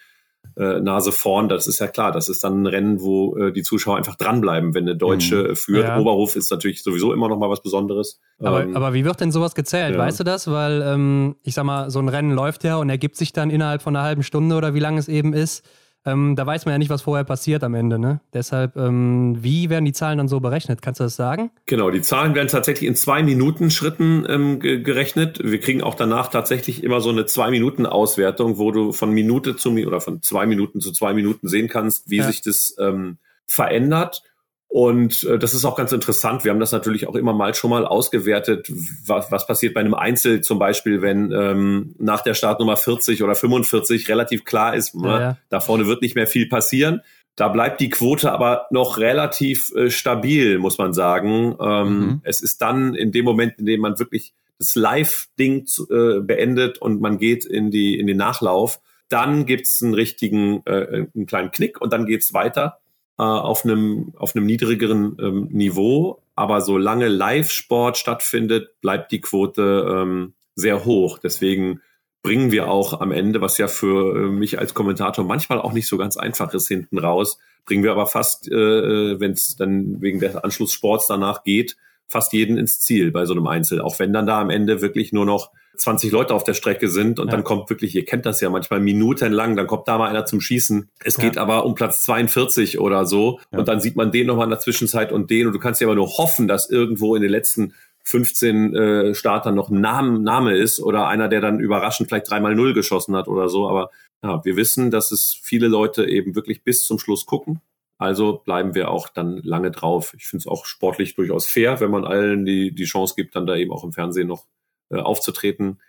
äh, Nase vorn. Das ist ja klar. Das ist dann ein Rennen, wo äh, die Zuschauer einfach dranbleiben, wenn eine Deutsche mhm. führt. Ja. Oberhof ist natürlich sowieso immer noch mal was Besonderes. Aber, ähm, aber wie wird denn sowas gezählt? Ja. Weißt du das? Weil ähm, ich sag mal, so ein Rennen läuft ja und ergibt sich dann innerhalb von einer halben Stunde oder wie lange es eben ist. Ähm, da weiß man ja nicht, was vorher passiert am Ende. Ne? Deshalb, ähm, wie werden die Zahlen dann so berechnet? Kannst du das sagen? Genau, die Zahlen werden tatsächlich in zwei Minuten Schritten ähm, gerechnet. Wir kriegen auch danach tatsächlich immer so eine zwei Minuten Auswertung, wo du von Minute zu oder von zwei Minuten zu zwei Minuten sehen kannst, wie ja. sich das ähm, verändert. Und äh, das ist auch ganz interessant. Wir haben das natürlich auch immer mal schon mal ausgewertet, was, was passiert bei einem Einzel zum Beispiel, wenn ähm, nach der Startnummer 40 oder 45 relativ klar ist, ja, ne, ja. da vorne wird nicht mehr viel passieren. Da bleibt die Quote aber noch relativ äh, stabil, muss man sagen. Ähm, mhm. Es ist dann in dem Moment, in dem man wirklich das Live-Ding äh, beendet und man geht in, die, in den Nachlauf, dann gibt's einen richtigen, äh, einen kleinen Knick und dann geht's weiter äh, auf einem auf einem niedrigeren ähm, Niveau, aber solange Live-Sport stattfindet, bleibt die Quote ähm, sehr hoch. Deswegen bringen wir auch am Ende, was ja für äh, mich als Kommentator manchmal auch nicht so ganz einfach ist hinten raus, bringen wir aber fast, äh, äh wenn es dann wegen des Anschlusssports danach geht, fast jeden ins Ziel bei so einem Einzel. Auch wenn dann da am Ende wirklich nur noch 20 Leute auf der Strecke sind und ja. dann kommt wirklich, ihr kennt das ja manchmal minutenlang, dann kommt da mal einer zum Schießen. Es geht aber um Platz 42 oder so ja. und dann sieht man den nochmal in der Zwischenzeit und den und du kannst ja aber nur hoffen, dass irgendwo in den letzten 15 äh, Startern noch ein Name, Name ist oder einer, der dann überraschend vielleicht dreimal Null geschossen hat oder so. Aber ja, wir wissen, dass es viele Leute eben wirklich bis zum Schluss gucken. Also bleiben wir auch dann lange drauf. Ich finde es auch sportlich durchaus fair, wenn man allen die, die Chance gibt, dann da eben auch im Fernsehen noch äh, aufzutreten.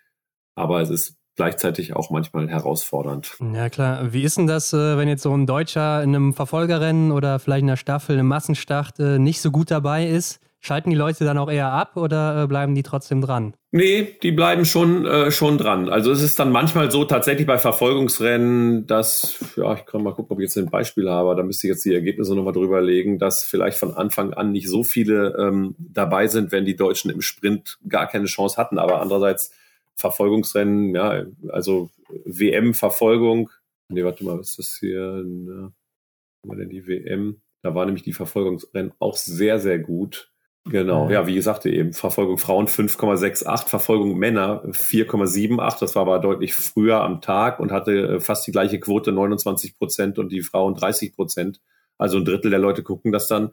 Aber es ist gleichzeitig auch manchmal herausfordernd. Ja klar. Wie ist denn das, äh, wenn jetzt so ein Deutscher in einem Verfolgerrennen oder vielleicht in einer Staffel, einem Massenstart äh, nicht so gut dabei ist? Schalten die Leute dann auch eher ab oder äh, bleiben die trotzdem dran? Nee, die bleiben schon, äh, schon dran. Also es ist dann manchmal so tatsächlich bei Verfolgungsrennen, dass, ja, ich kann mal gucken, ob ich jetzt ein Beispiel habe, da müsste ich jetzt die Ergebnisse nochmal drüber legen, dass vielleicht von Anfang an nicht so viele ähm, dabei sind, wenn die Deutschen im Sprint gar keine Chance hatten. Aber andererseits Verfolgungsrennen, ja, also WM-Verfolgung, nee, warte mal, was ist das hier? Na, was war denn die WM? Da war nämlich die Verfolgungsrennen auch sehr, sehr gut. Genau, ja, wie gesagt, eben Verfolgung Frauen 5,68, Verfolgung Männer 4,78. Das war aber deutlich früher am Tag und hatte äh, fast die gleiche Quote, 29 Prozent und die Frauen 30 Prozent. Also ein Drittel der Leute gucken das dann.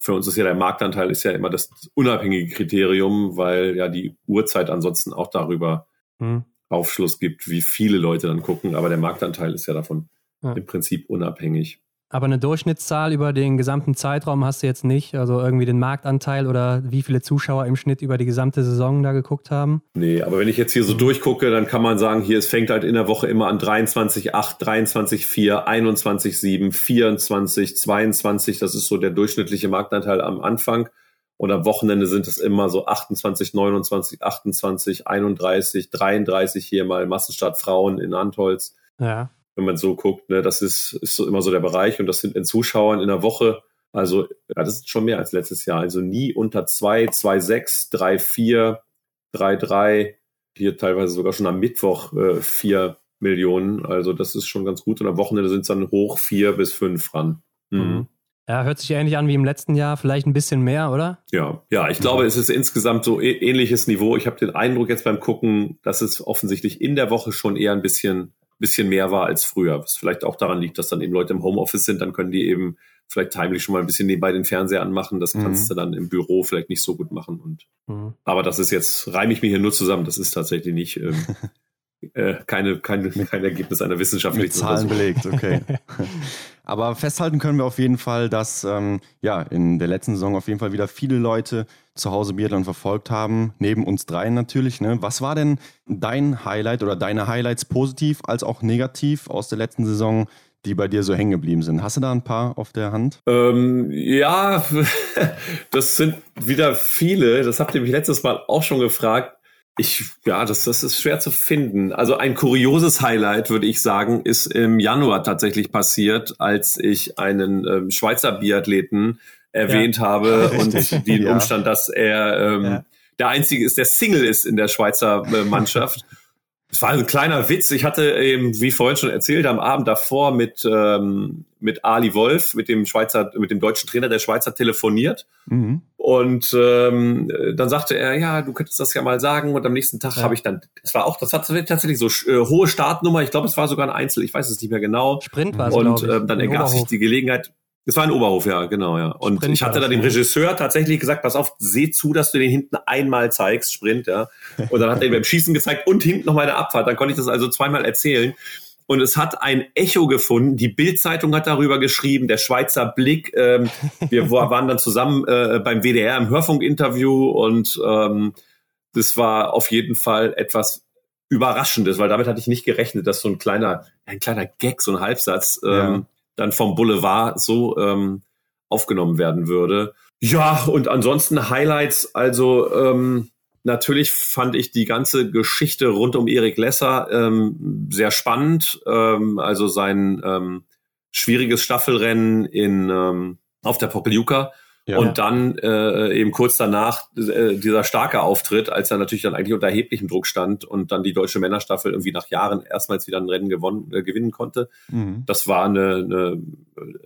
Für uns ist ja der Marktanteil ist ja immer das unabhängige Kriterium, weil ja die Uhrzeit ansonsten auch darüber hm. Aufschluss gibt, wie viele Leute dann gucken. Aber der Marktanteil ist ja davon ja. im Prinzip unabhängig. Aber eine Durchschnittszahl über den gesamten Zeitraum hast du jetzt nicht? Also irgendwie den Marktanteil oder wie viele Zuschauer im Schnitt über die gesamte Saison da geguckt haben? Nee, aber wenn ich jetzt hier so durchgucke, dann kann man sagen, hier, es fängt halt in der Woche immer an 23, 8, 23, 4, 21, 7, 24, 22. Das ist so der durchschnittliche Marktanteil am Anfang. Und am Wochenende sind es immer so 28, 29, 28, 31, 33 hier mal Massenstart Frauen in Antolz. Ja wenn man so guckt. Ne? Das ist, ist so immer so der Bereich und das sind in Zuschauern in der Woche, also ja, das ist schon mehr als letztes Jahr. Also nie unter zwei, zwei, sechs, drei, vier, 3,3, hier teilweise sogar schon am Mittwoch äh, 4 Millionen. Also das ist schon ganz gut. Und am Wochenende sind es dann hoch 4 bis 5 ran. Mhm. mhm. Ja, hört sich ähnlich an wie im letzten Jahr, vielleicht ein bisschen mehr, oder? Ja, ja, ich glaube, es ist insgesamt so ähnliches Niveau. Ich habe den Eindruck jetzt beim Gucken, dass es offensichtlich in der Woche schon eher ein bisschen, bisschen mehr war als früher. Was vielleicht auch daran liegt, dass dann eben Leute im Homeoffice sind, dann können die eben vielleicht heimlich schon mal ein bisschen nebenbei den Fernseher anmachen. Das kannst mhm. du dann im Büro vielleicht nicht so gut machen. Und mhm. aber das ist jetzt, reime ich mir hier nur zusammen, das ist tatsächlich nicht. Ähm, [laughs] äh, keine, keine, kein Ergebnis einer wissenschaftlichen Mit Zahlen belegt, okay. [laughs] Aber festhalten können wir auf jeden Fall, dass ähm, ja in der letzten Saison auf jeden Fall wieder viele Leute zu Hause Biathlon verfolgt haben, neben uns dreien natürlich. Ne? Was war denn dein Highlight oder deine Highlights positiv als auch negativ aus der letzten Saison, die bei dir so hängen geblieben sind? Hast du da ein paar auf der Hand? Ähm, ja, [laughs] das sind wieder viele. Das habt ihr mich letztes Mal auch schon gefragt. Ich, ja, das, das ist schwer zu finden. Also ein kurioses Highlight, würde ich sagen, ist im Januar tatsächlich passiert, als ich einen ähm, Schweizer Biathleten erwähnt ja, habe [laughs] richtig. und den ja. Umstand, dass er ähm, ja. der einzige ist, der Single ist in der Schweizer äh, Mannschaft. [laughs] Es war ein kleiner Witz. Ich hatte eben, wie vorhin schon erzählt, am Abend davor mit, ähm, mit Ali Wolf, mit dem Schweizer, mit dem deutschen Trainer der Schweizer telefoniert. Mhm. Und ähm, dann sagte er, ja, du könntest das ja mal sagen. Und am nächsten Tag ja. habe ich dann, das war auch, das hat tatsächlich so äh, hohe Startnummer. Ich glaube, es war sogar ein Einzel. Ich weiß es nicht mehr genau. Sprint war es, Und äh, dann ergab sich die Gelegenheit, es war ein Oberhof, ja, genau, ja. Und Sprint ich hatte da dem Regisseur tatsächlich gesagt, pass auf, seh zu, dass du den hinten einmal zeigst, Sprint, ja. Und dann hat er ihm beim Schießen gezeigt und hinten noch mal eine Abfahrt. Dann konnte ich das also zweimal erzählen. Und es hat ein Echo gefunden. Die Bildzeitung hat darüber geschrieben, der Schweizer Blick. Ähm, wir waren dann zusammen äh, beim WDR im Hörfunkinterview und ähm, das war auf jeden Fall etwas Überraschendes, weil damit hatte ich nicht gerechnet, dass so ein kleiner, ein kleiner Gag, so ein Halbsatz ähm, ja dann vom Boulevard so ähm, aufgenommen werden würde. Ja, und ansonsten Highlights, also ähm, natürlich fand ich die ganze Geschichte rund um Erik Lesser ähm, sehr spannend. Ähm, also sein ähm, schwieriges Staffelrennen in ähm, auf der Pokeljuka ja. Und dann äh, eben kurz danach äh, dieser starke Auftritt, als er natürlich dann eigentlich unter erheblichem Druck stand und dann die deutsche Männerstaffel irgendwie nach Jahren erstmals wieder ein Rennen gewonnen, äh, gewinnen konnte. Mhm. Das war eine, eine,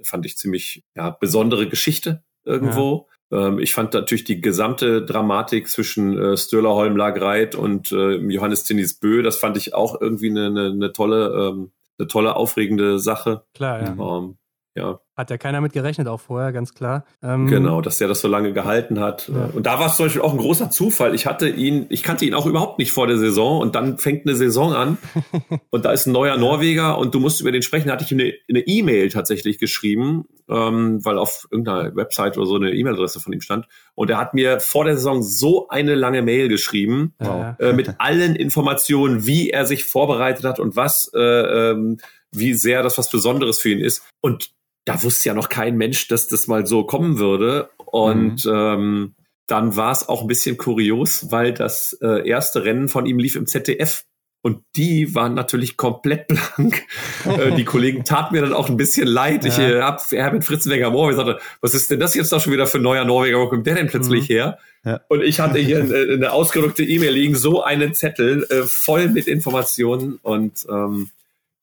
fand ich ziemlich ja, besondere Geschichte irgendwo. Ja. Ähm, ich fand natürlich die gesamte Dramatik zwischen äh, Stöller Holm Lagreit und äh, Johannes Zinnis Bö, das fand ich auch irgendwie eine, eine, eine tolle, ähm, eine tolle, aufregende Sache. Klar, ja. Ähm, ja. Hat ja keiner mit gerechnet, auch vorher, ganz klar. Ähm, genau, dass der das so lange gehalten hat. Ja. Und da war es zum Beispiel auch ein großer Zufall. Ich hatte ihn, ich kannte ihn auch überhaupt nicht vor der Saison und dann fängt eine Saison an [laughs] und da ist ein neuer Norweger und du musst über den sprechen. Da hatte ich eine E-Mail tatsächlich geschrieben, ähm, weil auf irgendeiner Website oder so eine E-Mail-Adresse von ihm stand. Und er hat mir vor der Saison so eine lange Mail geschrieben wow. äh, mit allen Informationen, wie er sich vorbereitet hat und was, äh, ähm, wie sehr das was Besonderes für ihn ist. Und da wusste ja noch kein Mensch, dass das mal so kommen würde. Und mhm. ähm, dann war es auch ein bisschen kurios, weil das äh, erste Rennen von ihm lief im ZDF. Und die waren natürlich komplett [laughs] blank. äh, die Kollegen [laughs] taten mir dann auch ein bisschen leid. Ja. Ich äh, hab Herbert Fritzenberger Moor gesagt, was ist denn das jetzt da schon wieder für ein neuer Norweger? Wo kommt der denn plötzlich mhm. her? Ja. Und ich hatte hier eine, eine ausgedruckte E-Mail liegen, so einen Zettel äh, voll mit Informationen. Und ähm,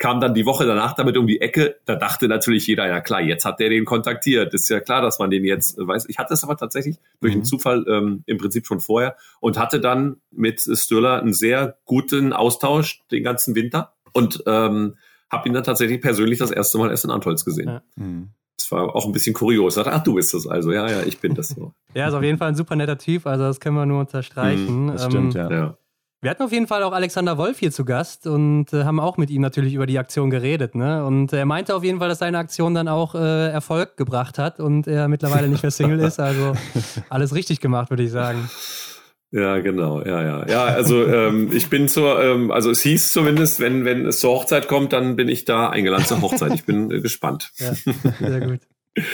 kam dann die Woche danach damit um die Ecke. Da dachte natürlich jeder, ja klar, jetzt hat der den kontaktiert. Ist ja klar, dass man den jetzt weiß. Ich hatte es aber tatsächlich durch einen mhm. Zufall ähm, im Prinzip schon vorher und hatte dann mit Stöller einen sehr guten Austausch den ganzen Winter und ähm, habe ihn dann tatsächlich persönlich das erste Mal erst in Antholz gesehen. Ja. Mhm. Das war auch ein bisschen kurios. Dachte, ach, du bist das also. Ja, ja, ich bin das so. [laughs] ja, ist auf jeden Fall ein super netter Typ. Also, das können wir nur unterstreichen. Mhm, das stimmt, ähm, ja. ja. Wir hatten auf jeden Fall auch Alexander Wolf hier zu Gast und äh, haben auch mit ihm natürlich über die Aktion geredet. Ne? Und er meinte auf jeden Fall, dass seine Aktion dann auch äh, Erfolg gebracht hat und er mittlerweile nicht mehr Single ist. Also [laughs] alles richtig gemacht, würde ich sagen. Ja, genau, ja, ja. Ja, also ähm, ich bin zur, ähm, also es hieß zumindest, wenn, wenn es zur Hochzeit kommt, dann bin ich da eingeladen zur Hochzeit. Ich bin äh, gespannt. Ja, sehr gut. [laughs]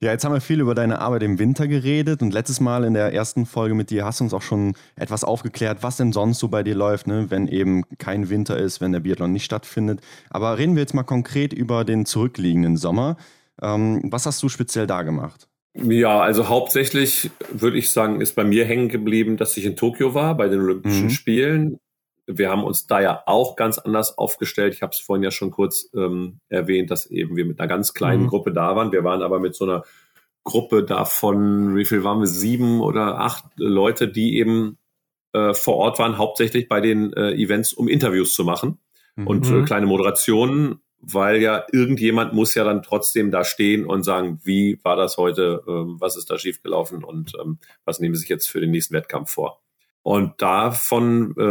Ja, jetzt haben wir viel über deine Arbeit im Winter geredet und letztes Mal in der ersten Folge mit dir hast du uns auch schon etwas aufgeklärt, was denn sonst so bei dir läuft, ne? wenn eben kein Winter ist, wenn der Biathlon nicht stattfindet. Aber reden wir jetzt mal konkret über den zurückliegenden Sommer. Ähm, was hast du speziell da gemacht? Ja, also hauptsächlich würde ich sagen, ist bei mir hängen geblieben, dass ich in Tokio war bei den Olympischen mhm. Spielen. Wir haben uns da ja auch ganz anders aufgestellt. Ich habe es vorhin ja schon kurz ähm, erwähnt, dass eben wir mit einer ganz kleinen mhm. Gruppe da waren. Wir waren aber mit so einer Gruppe davon, wie viel waren wir? Sieben oder acht Leute, die eben äh, vor Ort waren, hauptsächlich bei den äh, Events, um Interviews zu machen mhm. und äh, kleine Moderationen weil ja irgendjemand muss ja dann trotzdem da stehen und sagen, wie war das heute, ähm, was ist da schiefgelaufen und ähm, was nehmen Sie sich jetzt für den nächsten Wettkampf vor. Und davon äh,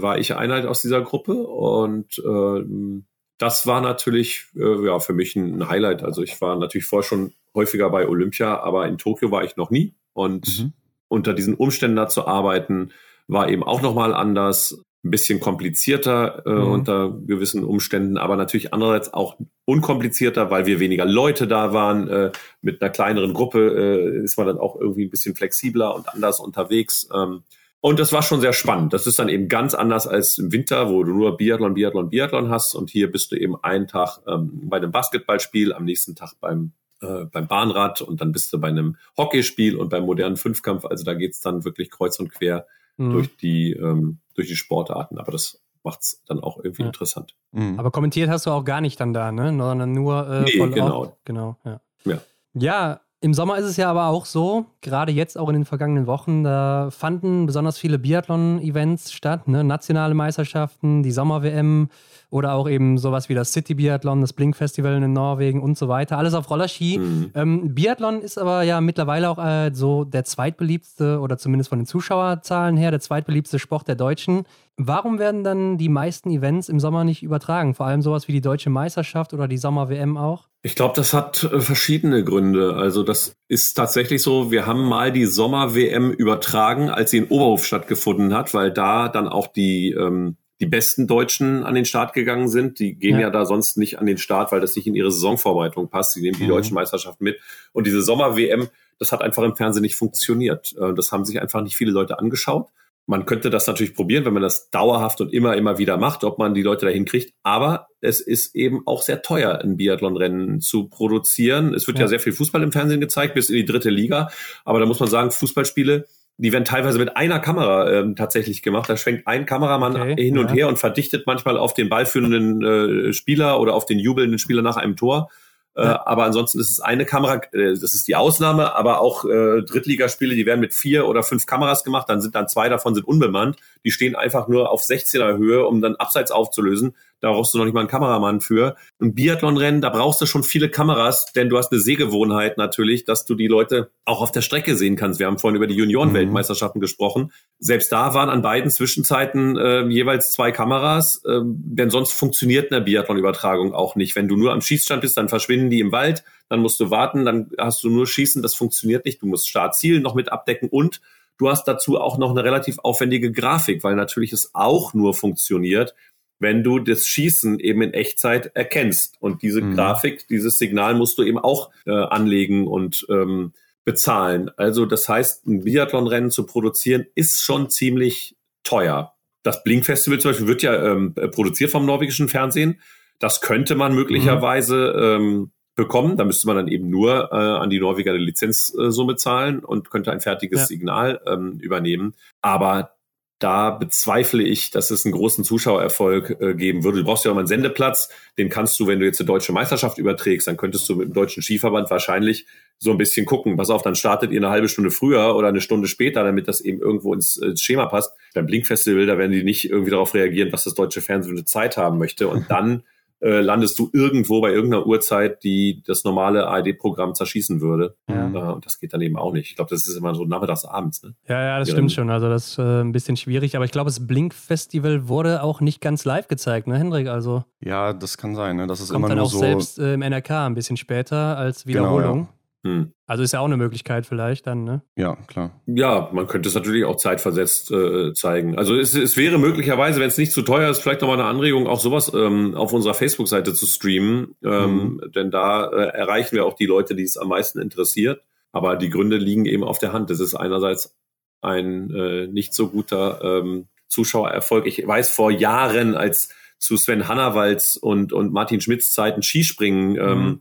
war ich Einheit aus dieser Gruppe und äh, das war natürlich äh, ja für mich ein Highlight. Also ich war natürlich vorher schon häufiger bei Olympia, aber in Tokio war ich noch nie und mhm. unter diesen Umständen da zu arbeiten war eben auch noch mal anders ein bisschen komplizierter äh, mhm. unter gewissen Umständen, aber natürlich andererseits auch unkomplizierter, weil wir weniger Leute da waren. Äh, mit einer kleineren Gruppe äh, ist man dann auch irgendwie ein bisschen flexibler und anders unterwegs. Ähm, und das war schon sehr spannend. Das ist dann eben ganz anders als im Winter, wo du nur Biathlon, Biathlon, Biathlon hast. Und hier bist du eben einen Tag ähm, bei einem Basketballspiel, am nächsten Tag beim äh, beim Bahnrad und dann bist du bei einem Hockeyspiel und beim modernen Fünfkampf. Also da geht's dann wirklich kreuz und quer mhm. durch die ähm, durch die Sportarten. Aber das macht es dann auch irgendwie ja. interessant. Mhm. Aber kommentiert hast du auch gar nicht dann da, ne? Sondern nur äh, nee, genau. Auf. Genau, ja. ja. Ja, im Sommer ist es ja aber auch so, gerade jetzt auch in den vergangenen Wochen, da fanden besonders viele Biathlon-Events statt, ne? nationale Meisterschaften, die Sommer-WM oder auch eben sowas wie das City Biathlon, das Blink Festival in Norwegen und so weiter. Alles auf Rollerski. Mhm. Ähm, Biathlon ist aber ja mittlerweile auch äh, so der zweitbeliebste oder zumindest von den Zuschauerzahlen her der zweitbeliebste Sport der Deutschen. Warum werden dann die meisten Events im Sommer nicht übertragen? Vor allem sowas wie die Deutsche Meisterschaft oder die Sommer-WM auch? Ich glaube, das hat äh, verschiedene Gründe. Also das ist tatsächlich so, wir haben mal die Sommer-WM übertragen, als sie in Oberhof stattgefunden hat, weil da dann auch die, ähm, die besten Deutschen an den Start gegangen sind. Die gehen ja. ja da sonst nicht an den Start, weil das nicht in ihre Saisonvorbereitung passt. Sie nehmen die mhm. deutschen Meisterschaften mit. Und diese Sommer-WM, das hat einfach im Fernsehen nicht funktioniert. Äh, das haben sich einfach nicht viele Leute angeschaut. Man könnte das natürlich probieren, wenn man das dauerhaft und immer, immer wieder macht, ob man die Leute dahin kriegt. Aber es ist eben auch sehr teuer, ein Biathlonrennen zu produzieren. Es wird ja. ja sehr viel Fußball im Fernsehen gezeigt, bis in die dritte Liga. Aber da muss man sagen, Fußballspiele, die werden teilweise mit einer Kamera ähm, tatsächlich gemacht. Da schwenkt ein Kameramann okay, hin und ja. her und verdichtet manchmal auf den ballführenden äh, Spieler oder auf den jubelnden Spieler nach einem Tor. Äh, aber ansonsten ist es eine Kamera, äh, das ist die Ausnahme, aber auch äh, Drittligaspiele, die werden mit vier oder fünf Kameras gemacht, dann sind dann zwei davon sind unbemannt, die stehen einfach nur auf 16er Höhe, um dann abseits aufzulösen. Da brauchst du noch nicht mal einen Kameramann für. Ein Biathlonrennen, da brauchst du schon viele Kameras, denn du hast eine Sehgewohnheit natürlich, dass du die Leute auch auf der Strecke sehen kannst. Wir haben vorhin über die Junioren-Weltmeisterschaften mhm. gesprochen. Selbst da waren an beiden Zwischenzeiten äh, jeweils zwei Kameras, äh, denn sonst funktioniert eine Biathlon-Übertragung auch nicht. Wenn du nur am Schießstand bist, dann verschwinden die im Wald, dann musst du warten, dann hast du nur Schießen, das funktioniert nicht. Du musst Startziel noch mit abdecken und du hast dazu auch noch eine relativ aufwendige Grafik, weil natürlich es auch nur funktioniert, wenn du das Schießen eben in Echtzeit erkennst. Und diese mhm. Grafik, dieses Signal musst du eben auch äh, anlegen und ähm, bezahlen. Also das heißt, ein Biathlonrennen zu produzieren ist schon ziemlich teuer. Das Blink-Festival zum Beispiel wird ja ähm, produziert vom norwegischen Fernsehen. Das könnte man möglicherweise mhm. ähm, bekommen. Da müsste man dann eben nur äh, an die Norweger eine Lizenzsumme zahlen und könnte ein fertiges ja. Signal ähm, übernehmen. Aber da bezweifle ich, dass es einen großen Zuschauererfolg äh, geben würde. Du brauchst ja auch mal einen Sendeplatz, den kannst du, wenn du jetzt eine deutsche Meisterschaft überträgst, dann könntest du mit dem deutschen Skiverband wahrscheinlich so ein bisschen gucken, pass auf, dann startet ihr eine halbe Stunde früher oder eine Stunde später, damit das eben irgendwo ins, ins Schema passt. Beim Blinkfestival, da werden die nicht irgendwie darauf reagieren, was das deutsche Fernsehen für eine Zeit haben möchte und [laughs] dann äh, landest du irgendwo bei irgendeiner Uhrzeit, die das normale ARD-Programm zerschießen würde. Ja. Äh, und das geht dann eben auch nicht. Ich glaube, das ist immer so nachmittags abends. Ne? Ja, ja, das Die stimmt schon. Also das ist äh, ein bisschen schwierig. Aber ich glaube, das Blink-Festival wurde auch nicht ganz live gezeigt, ne, Hendrik? Also ja, das kann sein. Ne? Das ist kommt immer dann nur auch so selbst äh, im NRK ein bisschen später als Wiederholung. Genau, ja. Hm. Also ist ja auch eine Möglichkeit vielleicht dann, ne? Ja, klar. Ja, man könnte es natürlich auch zeitversetzt äh, zeigen. Also es, es wäre möglicherweise, wenn es nicht zu teuer ist, vielleicht nochmal eine Anregung, auch sowas ähm, auf unserer Facebook-Seite zu streamen. Ähm, mhm. Denn da äh, erreichen wir auch die Leute, die es am meisten interessiert. Aber die Gründe liegen eben auf der Hand. Das ist einerseits ein äh, nicht so guter ähm, Zuschauererfolg. Ich weiß vor Jahren, als zu Sven Hannawalds und, und Martin Schmidts Zeiten Skispringen ähm, mhm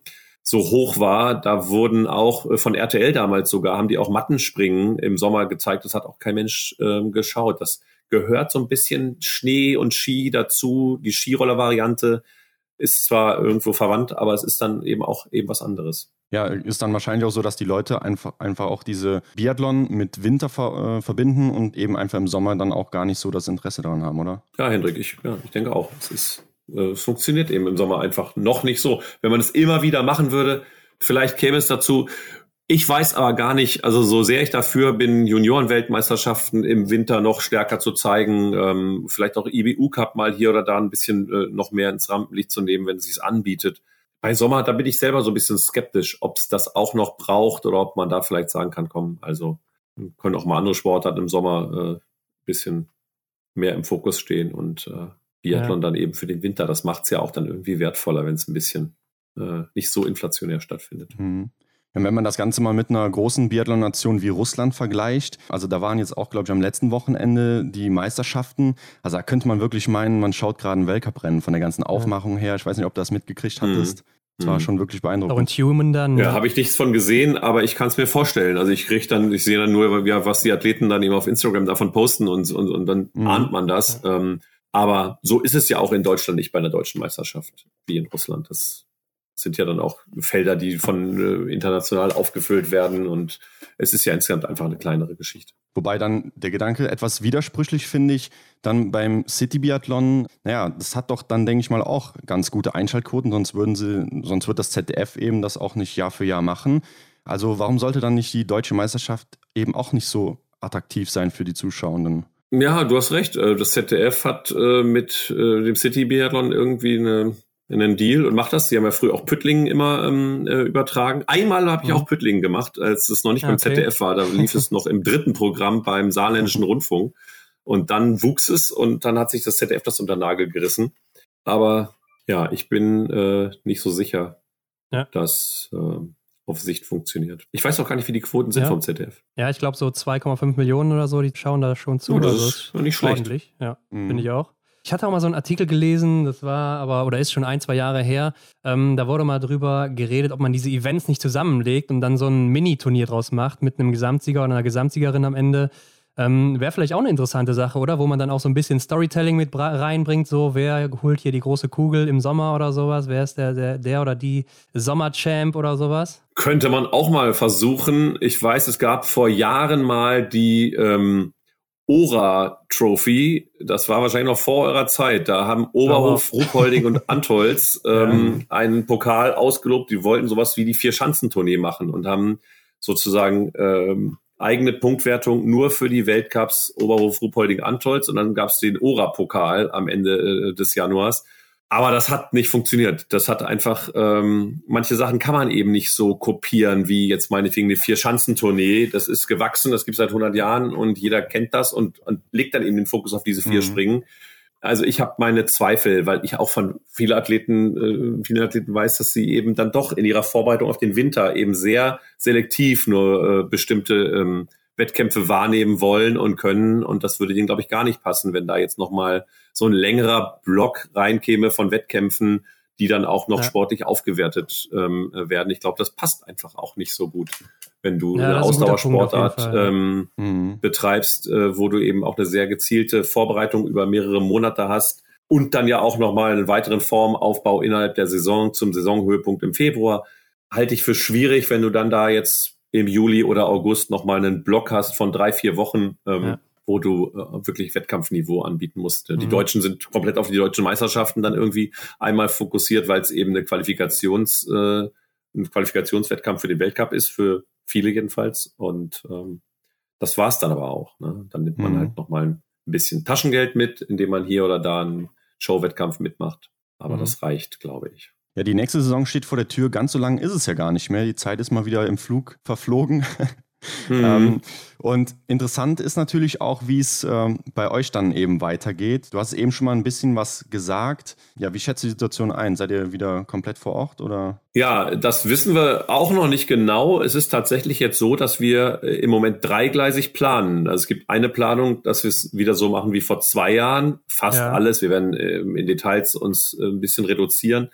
so hoch war, da wurden auch äh, von RTL damals sogar, haben die auch Mattenspringen im Sommer gezeigt. Das hat auch kein Mensch ähm, geschaut. Das gehört so ein bisschen Schnee und Ski dazu. Die Skiroller-Variante ist zwar irgendwo verwandt, aber es ist dann eben auch eben was anderes. Ja, ist dann wahrscheinlich auch so, dass die Leute einfach, einfach auch diese Biathlon mit Winter ver, äh, verbinden und eben einfach im Sommer dann auch gar nicht so das Interesse daran haben, oder? Ja, Hendrik, ich, ja, ich denke auch. Es, ist, äh, es funktioniert eben im Sommer einfach noch nicht so. Wenn man es immer wieder machen würde, vielleicht käme es dazu, ich weiß aber gar nicht, also so sehr ich dafür bin, Juniorenweltmeisterschaften im Winter noch stärker zu zeigen, ähm, vielleicht auch IBU Cup mal hier oder da ein bisschen äh, noch mehr ins Rampenlicht zu nehmen, wenn es sich anbietet. Bei Sommer, da bin ich selber so ein bisschen skeptisch, ob es das auch noch braucht oder ob man da vielleicht sagen kann, komm, also können auch mal andere Sportarten im Sommer äh, bisschen mehr im Fokus stehen und äh, Biathlon ja. dann eben für den Winter. Das macht es ja auch dann irgendwie wertvoller, wenn es ein bisschen äh, nicht so inflationär stattfindet. Mhm. Wenn man das Ganze mal mit einer großen Biathlon-Nation wie Russland vergleicht, also da waren jetzt auch, glaube ich, am letzten Wochenende die Meisterschaften. Also da könnte man wirklich meinen, man schaut gerade ein Weltcuprennen von der ganzen Aufmachung her. Ich weiß nicht, ob du das mitgekriegt mhm. hattest. Das war mhm. schon wirklich beeindruckend. Auch in Human dann. Ja, habe ich nichts von gesehen, aber ich kann es mir vorstellen. Also ich kriege dann, ich sehe dann nur, ja, was die Athleten dann eben auf Instagram davon posten und, und, und dann mhm. ahnt man das. Ja. Ähm, aber so ist es ja auch in Deutschland nicht bei einer deutschen Meisterschaft wie in Russland. Das sind ja dann auch Felder, die von äh, international aufgefüllt werden und es ist ja insgesamt einfach eine kleinere Geschichte. Wobei dann der Gedanke etwas widersprüchlich finde ich, dann beim City Biathlon, naja, das hat doch dann, denke ich mal, auch ganz gute Einschaltquoten, sonst würden sie, sonst wird das ZDF eben das auch nicht Jahr für Jahr machen. Also warum sollte dann nicht die deutsche Meisterschaft eben auch nicht so attraktiv sein für die Zuschauenden? Ja, du hast recht. Äh, das ZDF hat äh, mit dem City Biathlon irgendwie eine in einen Deal und macht das. Sie haben ja früher auch Püttlingen immer ähm, äh, übertragen. Einmal habe ich mhm. auch Püttlingen gemacht, als es noch nicht okay. beim ZDF war. Da lief es [laughs] noch im dritten Programm beim Saarländischen Rundfunk. Und dann wuchs es und dann hat sich das ZDF das unter Nagel gerissen. Aber ja, ich bin äh, nicht so sicher, ja. dass äh, auf Sicht funktioniert. Ich weiß auch gar nicht, wie die Quoten sind ja. vom ZDF. Ja, ich glaube so 2,5 Millionen oder so, die schauen da schon zu. Oh, das also ist nicht schlecht. Ordentlich. Ja, mhm. finde ich auch. Ich hatte auch mal so einen Artikel gelesen, das war aber, oder ist schon ein, zwei Jahre her. Ähm, da wurde mal drüber geredet, ob man diese Events nicht zusammenlegt und dann so ein Mini-Turnier draus macht mit einem Gesamtsieger oder einer Gesamtsiegerin am Ende. Ähm, Wäre vielleicht auch eine interessante Sache, oder? Wo man dann auch so ein bisschen Storytelling mit reinbringt, so wer holt hier die große Kugel im Sommer oder sowas, wer ist der, der, der oder die Sommerchamp oder sowas? Könnte man auch mal versuchen. Ich weiß, es gab vor Jahren mal die ähm, Ora Trophy. Das war wahrscheinlich noch vor eurer Zeit. Da haben Oberhof, Ruhpolding und [laughs] Antolz ähm, ja. einen Pokal ausgelobt. Die wollten sowas wie die Vier-Schanzentournee machen und haben sozusagen ähm, eigene Punktwertung nur für die Weltcups Oberhof, Ruhpolding, Antolz. Und dann gab es den Ora-Pokal am Ende äh, des Januars. Aber das hat nicht funktioniert. Das hat einfach, ähm, manche Sachen kann man eben nicht so kopieren, wie jetzt meinetwegen eine Vier-Schanzentournee. Das ist gewachsen, das gibt seit 100 Jahren und jeder kennt das und, und legt dann eben den Fokus auf diese vier mhm. Springen. Also ich habe meine Zweifel, weil ich auch von vielen Athleten, äh, vielen Athleten weiß, dass sie eben dann doch in ihrer Vorbereitung auf den Winter eben sehr selektiv nur äh, bestimmte ähm, Wettkämpfe wahrnehmen wollen und können. Und das würde denen, glaube ich, gar nicht passen, wenn da jetzt nochmal so ein längerer Block reinkäme von Wettkämpfen, die dann auch noch ja. sportlich aufgewertet ähm, werden. Ich glaube, das passt einfach auch nicht so gut, wenn du ja, eine Ausdauersportart ähm, mhm. betreibst, äh, wo du eben auch eine sehr gezielte Vorbereitung über mehrere Monate hast und dann ja auch nochmal einen weiteren Formaufbau innerhalb der Saison zum Saisonhöhepunkt im Februar. Halte ich für schwierig, wenn du dann da jetzt im Juli oder August nochmal einen Block hast von drei, vier Wochen, ähm, ja. wo du äh, wirklich Wettkampfniveau anbieten musst. Mhm. Die Deutschen sind komplett auf die deutschen Meisterschaften dann irgendwie einmal fokussiert, weil es eben eine Qualifikations, äh, ein Qualifikationswettkampf für den Weltcup ist, für viele jedenfalls. Und ähm, das war's dann aber auch. Ne? Dann nimmt man mhm. halt nochmal ein bisschen Taschengeld mit, indem man hier oder da einen Showwettkampf mitmacht. Aber mhm. das reicht, glaube ich. Ja, die nächste Saison steht vor der Tür. Ganz so lang ist es ja gar nicht mehr. Die Zeit ist mal wieder im Flug verflogen. Mhm. ähm, und interessant ist natürlich auch, wie es ähm, bei euch dann eben weitergeht. Du hast eben schon mal ein bisschen was gesagt. Ja, wie schätzt du die Situation ein? Seid ihr wieder komplett vor Ort oder? Ja, das wissen wir auch noch nicht genau. Es ist tatsächlich jetzt so, dass wir äh, im Moment dreigleisig planen. Also es gibt eine Planung, dass wir es wieder so machen wie vor zwei Jahren. Fast ja. alles. Wir werden äh, in Details uns äh, ein bisschen reduzieren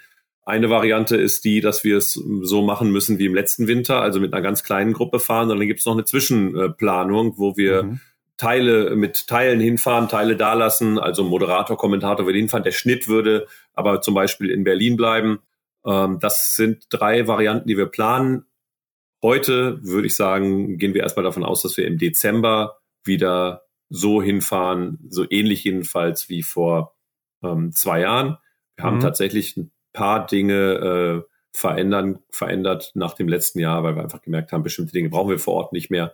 Eine Variante ist die, dass wir es so machen müssen wie im letzten Winter, also mit einer ganz kleinen Gruppe fahren. Und dann gibt es noch eine Zwischenplanung, wo wir mhm. Teile mit Teilen hinfahren, Teile dalassen. Also Moderator, Kommentator würde hinfahren. Der Schnitt würde aber zum Beispiel in Berlin bleiben. Ähm, das sind drei Varianten, die wir planen. Heute würde ich sagen, gehen wir erstmal davon aus, dass wir im Dezember wieder so hinfahren, so ähnlich jedenfalls wie vor ähm, zwei Jahren. Wir haben mhm. tatsächlich ein paar Dinge äh, verändern, verändert nach dem letzten Jahr, weil wir einfach gemerkt haben, bestimmte Dinge brauchen wir vor Ort nicht mehr,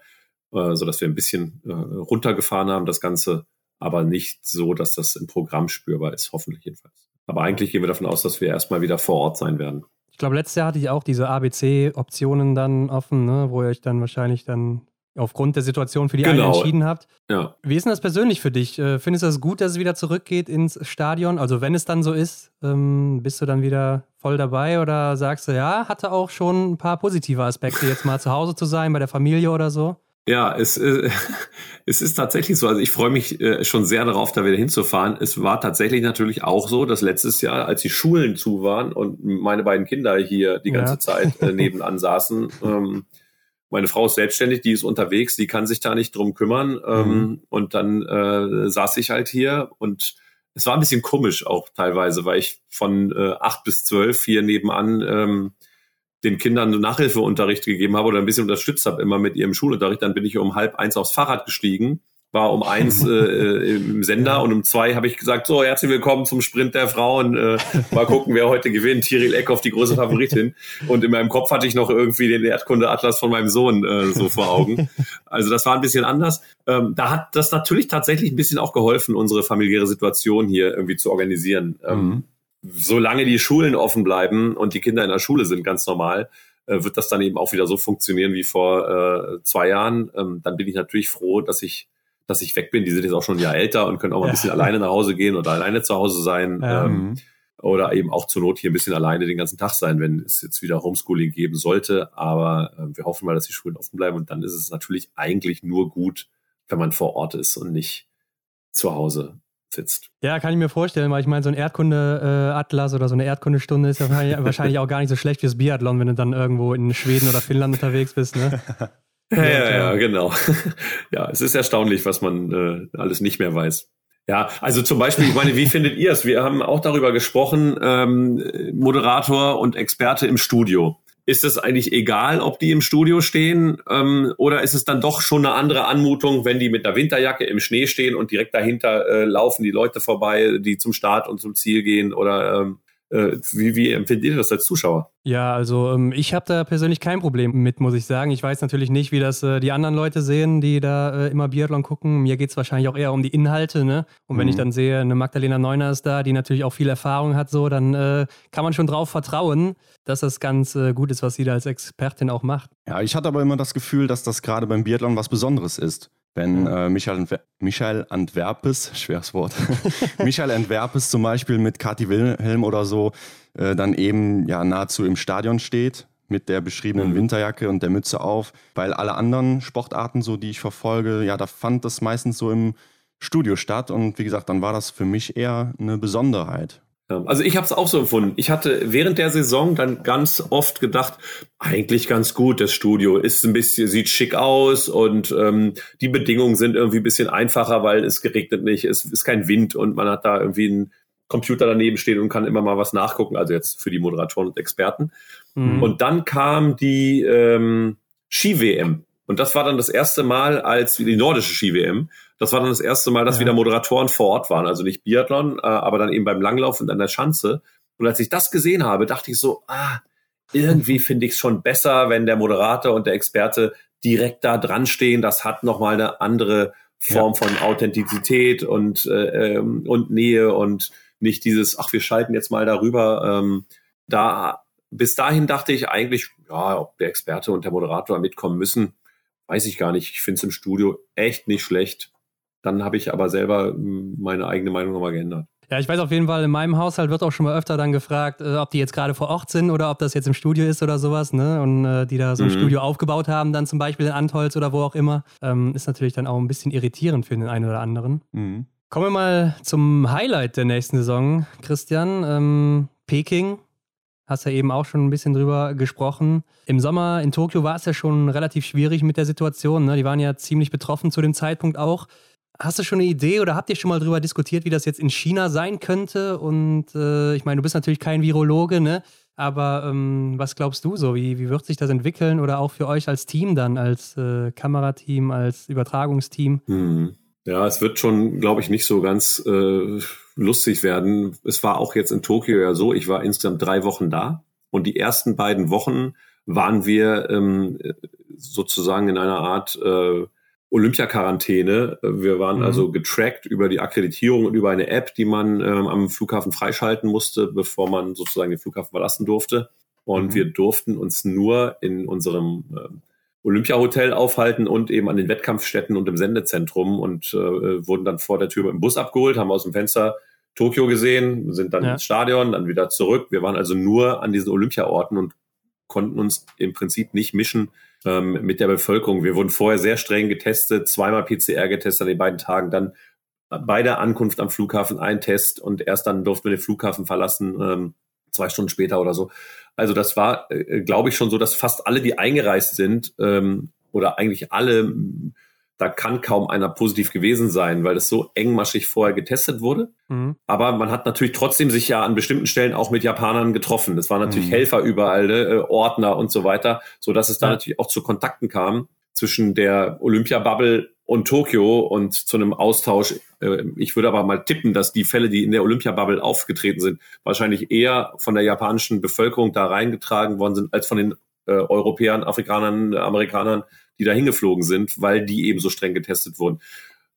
äh, so dass wir ein bisschen äh, runtergefahren haben, das Ganze, aber nicht so, dass das im Programm spürbar ist, hoffentlich jedenfalls. Aber eigentlich gehen wir davon aus, dass wir erstmal wieder vor Ort sein werden. Ich glaube, letztes Jahr hatte ich auch diese ABC-Optionen dann offen, ne, wo ihr euch dann wahrscheinlich dann aufgrund der Situation für die genau. eine entschieden habt. Ja. Wie ist denn das persönlich für dich? Äh, findest du es das gut, dass es wieder zurückgeht ins Stadion? Also wenn es dann so ist, ähm, bist du dann wieder voll dabei oder sagst du, ja, hatte auch schon ein paar positive Aspekte, jetzt mal zu Hause zu sein, bei der Familie oder so? Ja, es, äh, [laughs] es ist tatsächlich so. Also ich freue mich äh, schon sehr darauf, da wieder hinzufahren. Es war tatsächlich natürlich auch so, dass letztes Jahr, als die Schulen zu waren und meine beiden Kinder hier die ganze ja. Zeit nebenan saßen, [laughs] ähm, meine Frau ist selbstständig, die ist unterwegs, die kann sich da nicht drum kümmern. Ähm, mhm. Und dann äh, saß ich halt hier und es war ein bisschen komisch auch teilweise, weil ich von äh, acht bis zwölf hier nebenan ähm, den Kindern Nachhilfeunterricht gegeben habe oder ein bisschen unterstützt habe, immer mit ihrem Schulunterricht. Dann bin ich um halb eins aufs Fahrrad gestiegen war um eins [laughs] äh, im Sender und um zwei habe ich gesagt, so herzlich willkommen zum Sprint der Frauen. Äh, mal gucken, wer heute gewinnt. Tiril Eckhoff, die große Favoritin. Und in meinem Kopf hatte ich noch irgendwie den Erdkunde-Atlas von meinem Sohn äh, so vor Augen. Also das war ein bisschen anders. Ähm, da hat das natürlich tatsächlich ein bisschen auch geholfen, unsere familiäre Situation hier irgendwie zu organisieren. Ähm, mhm. Solange die Schulen offen bleiben und die Kinder in der Schule sind, ganz normal, äh, wird das dann eben auch wieder so funktionieren wie vor äh, zwei Jahren. Ähm, dann bin ich natürlich froh, dass ich dass ich weg bin. Die sind jetzt auch schon ein Jahr älter und können auch mal ein bisschen alleine nach Hause gehen oder alleine zu Hause sein. Ähm, oder eben auch zur Not hier ein bisschen alleine den ganzen Tag sein, wenn es jetzt wieder Homeschooling geben sollte. Aber äh, wir hoffen mal, dass die Schulen offen bleiben und dann ist es natürlich eigentlich nur gut, wenn man vor Ort ist und nicht zu Hause sitzt. Ja, kann ich mir vorstellen, weil ich meine, so ein Erdkunde-Atlas oder so eine Erdkundestunde ist ja [laughs] wahrscheinlich auch gar nicht so schlecht fürs Biathlon, wenn du dann irgendwo in Schweden oder Finnland unterwegs bist. Ne? [laughs] [laughs] Ja, ja, ja, genau. [laughs] ja, es ist erstaunlich, was man äh, alles nicht mehr weiß. Ja, also zum Beispiel, ich meine, wie [laughs] findet ihr es? Wir haben auch darüber gesprochen, ähm, Moderator und Experte im Studio. Ist es eigentlich egal, ob die im Studio stehen ähm, oder ist es dann doch schon eine andere Anmutung, wenn die mit der Winterjacke im Schnee stehen und direkt dahinter äh, laufen die Leute vorbei, die zum Start und zum Ziel gehen oder ähm, äh, wie, wie empfindet ihr das als Zuschauer? Ja, also ähm, ich habe da persönlich kein Problem mit, muss ich sagen. Ich weiß natürlich nicht, wie das äh, die anderen Leute sehen, die da äh, immer Biathlon gucken. Mir geht es wahrscheinlich auch eher um die Inhalte. Ne? Und wenn mhm. ich dann sehe, eine Magdalena Neuner ist da, die natürlich auch viel Erfahrung hat, so, dann äh, kann man schon drauf vertrauen, dass das ganz äh, gut ist, was sie da als Expertin auch macht. Ja, ich hatte aber immer das Gefühl, dass das gerade beim Biathlon was Besonderes ist. Wenn äh, Michael, Michael Antwerpes, schweres Wort, [laughs] Michael Antwerpes zum Beispiel mit Kathi Wilhelm oder so äh, dann eben ja nahezu im Stadion steht mit der beschriebenen mhm. Winterjacke und der Mütze auf, weil alle anderen Sportarten, so die ich verfolge, ja, da fand das meistens so im Studio statt und wie gesagt, dann war das für mich eher eine Besonderheit. Also ich habe es auch so empfunden. Ich hatte während der Saison dann ganz oft gedacht, eigentlich ganz gut, das Studio ist ein bisschen, sieht schick aus und ähm, die Bedingungen sind irgendwie ein bisschen einfacher, weil es geregnet nicht, es ist kein Wind und man hat da irgendwie einen Computer daneben stehen und kann immer mal was nachgucken, also jetzt für die Moderatoren und Experten. Mhm. Und dann kam die ähm, Ski-WM. Und das war dann das erste Mal als die nordische Ski-WM. Das war dann das erste Mal, dass ja. wieder Moderatoren vor Ort waren. Also nicht Biathlon, äh, aber dann eben beim Langlauf und an der Schanze. Und als ich das gesehen habe, dachte ich so, ah, irgendwie finde ich es schon besser, wenn der Moderator und der Experte direkt da dran stehen. Das hat nochmal eine andere Form ja. von Authentizität und, äh, ähm, und Nähe und nicht dieses, ach, wir schalten jetzt mal darüber. Ähm, da bis dahin dachte ich eigentlich, ja, ob der Experte und der Moderator mitkommen müssen, weiß ich gar nicht. Ich finde es im Studio echt nicht schlecht. Dann habe ich aber selber hm, meine eigene Meinung nochmal geändert. Ja, ich weiß auf jeden Fall, in meinem Haushalt wird auch schon mal öfter dann gefragt, äh, ob die jetzt gerade vor Ort sind oder ob das jetzt im Studio ist oder sowas, ne? Und äh, die da so ein mhm. Studio aufgebaut haben, dann zum Beispiel in Antholz oder wo auch immer. Ähm, ist natürlich dann auch ein bisschen irritierend für den einen oder anderen. Mhm. Kommen wir mal zum Highlight der nächsten Saison, Christian. Ähm, Peking Hast ja eben auch schon ein bisschen drüber gesprochen. Im Sommer in Tokio war es ja schon relativ schwierig mit der Situation. Ne? Die waren ja ziemlich betroffen zu dem Zeitpunkt auch. Hast du schon eine Idee oder habt ihr schon mal darüber diskutiert, wie das jetzt in China sein könnte? Und äh, ich meine, du bist natürlich kein Virologe, ne? Aber ähm, was glaubst du so? Wie, wie wird sich das entwickeln oder auch für euch als Team dann, als äh, Kamerateam, als Übertragungsteam? Hm. Ja, es wird schon, glaube ich, nicht so ganz äh, lustig werden. Es war auch jetzt in Tokio ja so, ich war insgesamt drei Wochen da und die ersten beiden Wochen waren wir ähm, sozusagen in einer Art äh, Olympia-Quarantäne. Wir waren mhm. also getrackt über die Akkreditierung und über eine App, die man ähm, am Flughafen freischalten musste, bevor man sozusagen den Flughafen verlassen durfte. Und mhm. wir durften uns nur in unserem äh, Olympia-Hotel aufhalten und eben an den Wettkampfstätten und im Sendezentrum und äh, wurden dann vor der Tür mit dem Bus abgeholt, haben aus dem Fenster Tokio gesehen, sind dann ja. ins Stadion, dann wieder zurück. Wir waren also nur an diesen Olympia-Orten und konnten uns im Prinzip nicht mischen ähm, mit der Bevölkerung. Wir wurden vorher sehr streng getestet, zweimal PCR getestet an den beiden Tagen, dann bei der Ankunft am Flughafen ein Test und erst dann durften wir den Flughafen verlassen, ähm, zwei Stunden später oder so. Also das war, äh, glaube ich, schon so, dass fast alle, die eingereist sind, ähm, oder eigentlich alle da kann kaum einer positiv gewesen sein, weil es so engmaschig vorher getestet wurde. Mhm. Aber man hat natürlich trotzdem sich ja an bestimmten Stellen auch mit Japanern getroffen. Es waren natürlich mhm. Helfer überall, äh, Ordner und so weiter, so dass es da ja. natürlich auch zu Kontakten kam zwischen der Olympia-Bubble und Tokio und zu einem Austausch. Äh, ich würde aber mal tippen, dass die Fälle, die in der Olympia-Bubble aufgetreten sind, wahrscheinlich eher von der japanischen Bevölkerung da reingetragen worden sind, als von den äh, Europäern, Afrikanern, Amerikanern, die da hingeflogen sind, weil die eben so streng getestet wurden.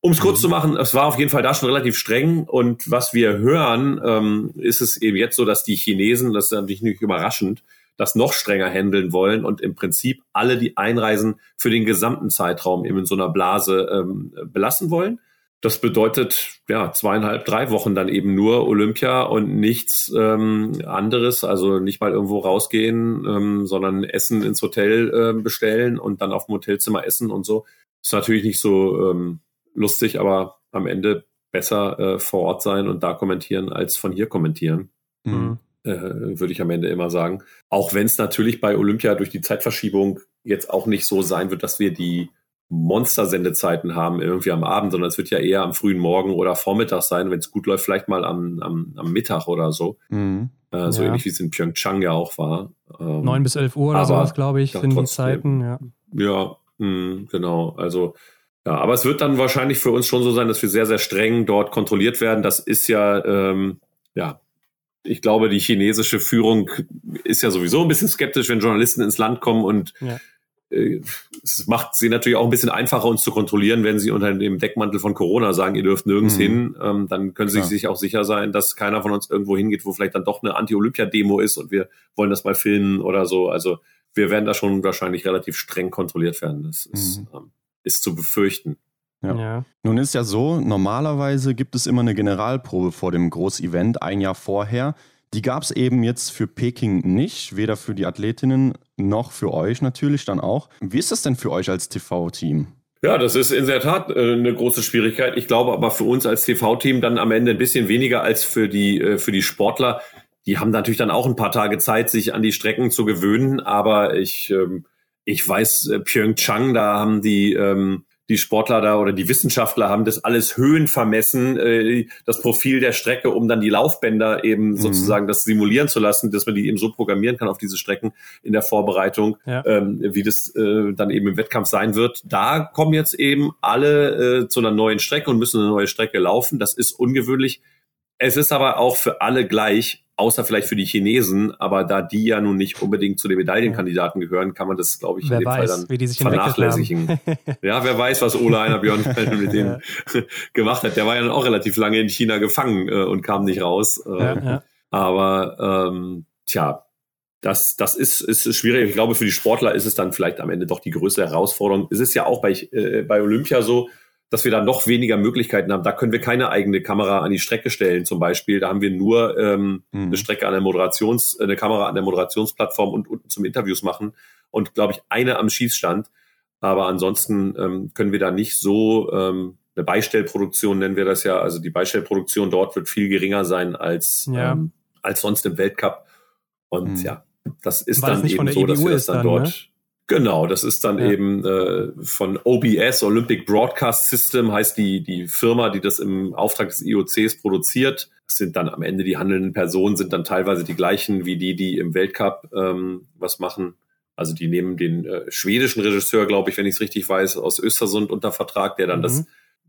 Um es kurz mhm. zu machen, es war auf jeden Fall da schon relativ streng. Und was wir hören, ähm, ist es eben jetzt so, dass die Chinesen, das ist natürlich nicht überraschend, das noch strenger handeln wollen und im Prinzip alle, die einreisen, für den gesamten Zeitraum eben in so einer Blase ähm, belassen wollen. Das bedeutet ja zweieinhalb, drei Wochen dann eben nur Olympia und nichts ähm, anderes. Also nicht mal irgendwo rausgehen, ähm, sondern Essen ins Hotel äh, bestellen und dann auf dem Hotelzimmer essen und so. Ist natürlich nicht so ähm, lustig, aber am Ende besser äh, vor Ort sein und da kommentieren als von hier kommentieren. Mhm. Äh, würde ich am Ende immer sagen. Auch wenn es natürlich bei Olympia durch die Zeitverschiebung jetzt auch nicht so sein wird, dass wir die Monster-Sendezeiten haben irgendwie am Abend, sondern es wird ja eher am frühen Morgen oder Vormittag sein, wenn es gut läuft, vielleicht mal am, am, am Mittag oder so. Mhm. Äh, so ja. ähnlich wie es in Pyeongchang ja auch war. Ähm, 9 bis 11 Uhr oder sowas, glaube ich, sind die Zeiten. Ja, ja mh, genau. Also ja, aber es wird dann wahrscheinlich für uns schon so sein, dass wir sehr, sehr streng dort kontrolliert werden. Das ist ja, ähm, ja, ich glaube, die chinesische Führung ist ja sowieso ein bisschen skeptisch, wenn Journalisten ins Land kommen und ja es macht sie natürlich auch ein bisschen einfacher, uns zu kontrollieren, wenn sie unter dem Deckmantel von Corona sagen, ihr dürft nirgends mhm. hin. Ähm, dann können sie ja. sich auch sicher sein, dass keiner von uns irgendwo hingeht, wo vielleicht dann doch eine Anti-Olympia-Demo ist und wir wollen das mal filmen oder so. Also wir werden da schon wahrscheinlich relativ streng kontrolliert werden. Das ist, mhm. ähm, ist zu befürchten. Ja. ja. Nun ist ja so, normalerweise gibt es immer eine Generalprobe vor dem Großevent, ein Jahr vorher. Die gab es eben jetzt für Peking nicht, weder für die Athletinnen noch für euch natürlich dann auch. Wie ist das denn für euch als TV-Team? Ja, das ist in der Tat äh, eine große Schwierigkeit. Ich glaube aber für uns als TV-Team dann am Ende ein bisschen weniger als für die, äh, für die Sportler. Die haben natürlich dann auch ein paar Tage Zeit, sich an die Strecken zu gewöhnen. Aber ich, ähm, ich weiß, äh, Pyeongchang, da haben die, ähm, die Sportler da oder die Wissenschaftler haben das alles Höhen vermessen, äh, das Profil der Strecke, um dann die Laufbänder eben mhm. sozusagen das simulieren zu lassen, dass man die eben so programmieren kann auf diese Strecken in der Vorbereitung, ja. ähm, wie das äh, dann eben im Wettkampf sein wird. Da kommen jetzt eben alle äh, zu einer neuen Strecke und müssen eine neue Strecke laufen. Das ist ungewöhnlich. Es ist aber auch für alle gleich außer vielleicht für die Chinesen, aber da die ja nun nicht unbedingt zu den Medaillenkandidaten gehören, kann man das, glaube ich, wer in dem weiß, Fall dann vernachlässigen. [laughs] ja, wer weiß, was Ola Einer Björn [laughs] [laughs] mit denen gemacht hat. Der war ja dann auch relativ lange in China gefangen äh, und kam nicht raus. Äh, ja, ja. Aber ähm, tja, das, das ist, ist schwierig. Ich glaube, für die Sportler ist es dann vielleicht am Ende doch die größte Herausforderung. Es ist ja auch bei, äh, bei Olympia so, dass wir da noch weniger Möglichkeiten haben. Da können wir keine eigene Kamera an die Strecke stellen, zum Beispiel. Da haben wir nur ähm, mhm. eine Strecke an der Moderations, eine Kamera an der Moderationsplattform und unten zum Interviews machen und glaube ich eine am Schießstand. Aber ansonsten ähm, können wir da nicht so ähm, eine Beistellproduktion nennen wir das ja. Also die Beistellproduktion dort wird viel geringer sein als ja. ähm, als sonst im Weltcup. Und mhm. ja, das ist Weil dann eben so, dass wir das dann, dann dort. Ne? Genau, das ist dann ja. eben äh, von OBS, Olympic Broadcast System, heißt die, die Firma, die das im Auftrag des IOCs produziert. Das sind dann am Ende die handelnden Personen, sind dann teilweise die gleichen wie die, die im Weltcup ähm, was machen. Also die nehmen den äh, schwedischen Regisseur, glaube ich, wenn ich es richtig weiß, aus Östersund unter Vertrag, der dann mhm. das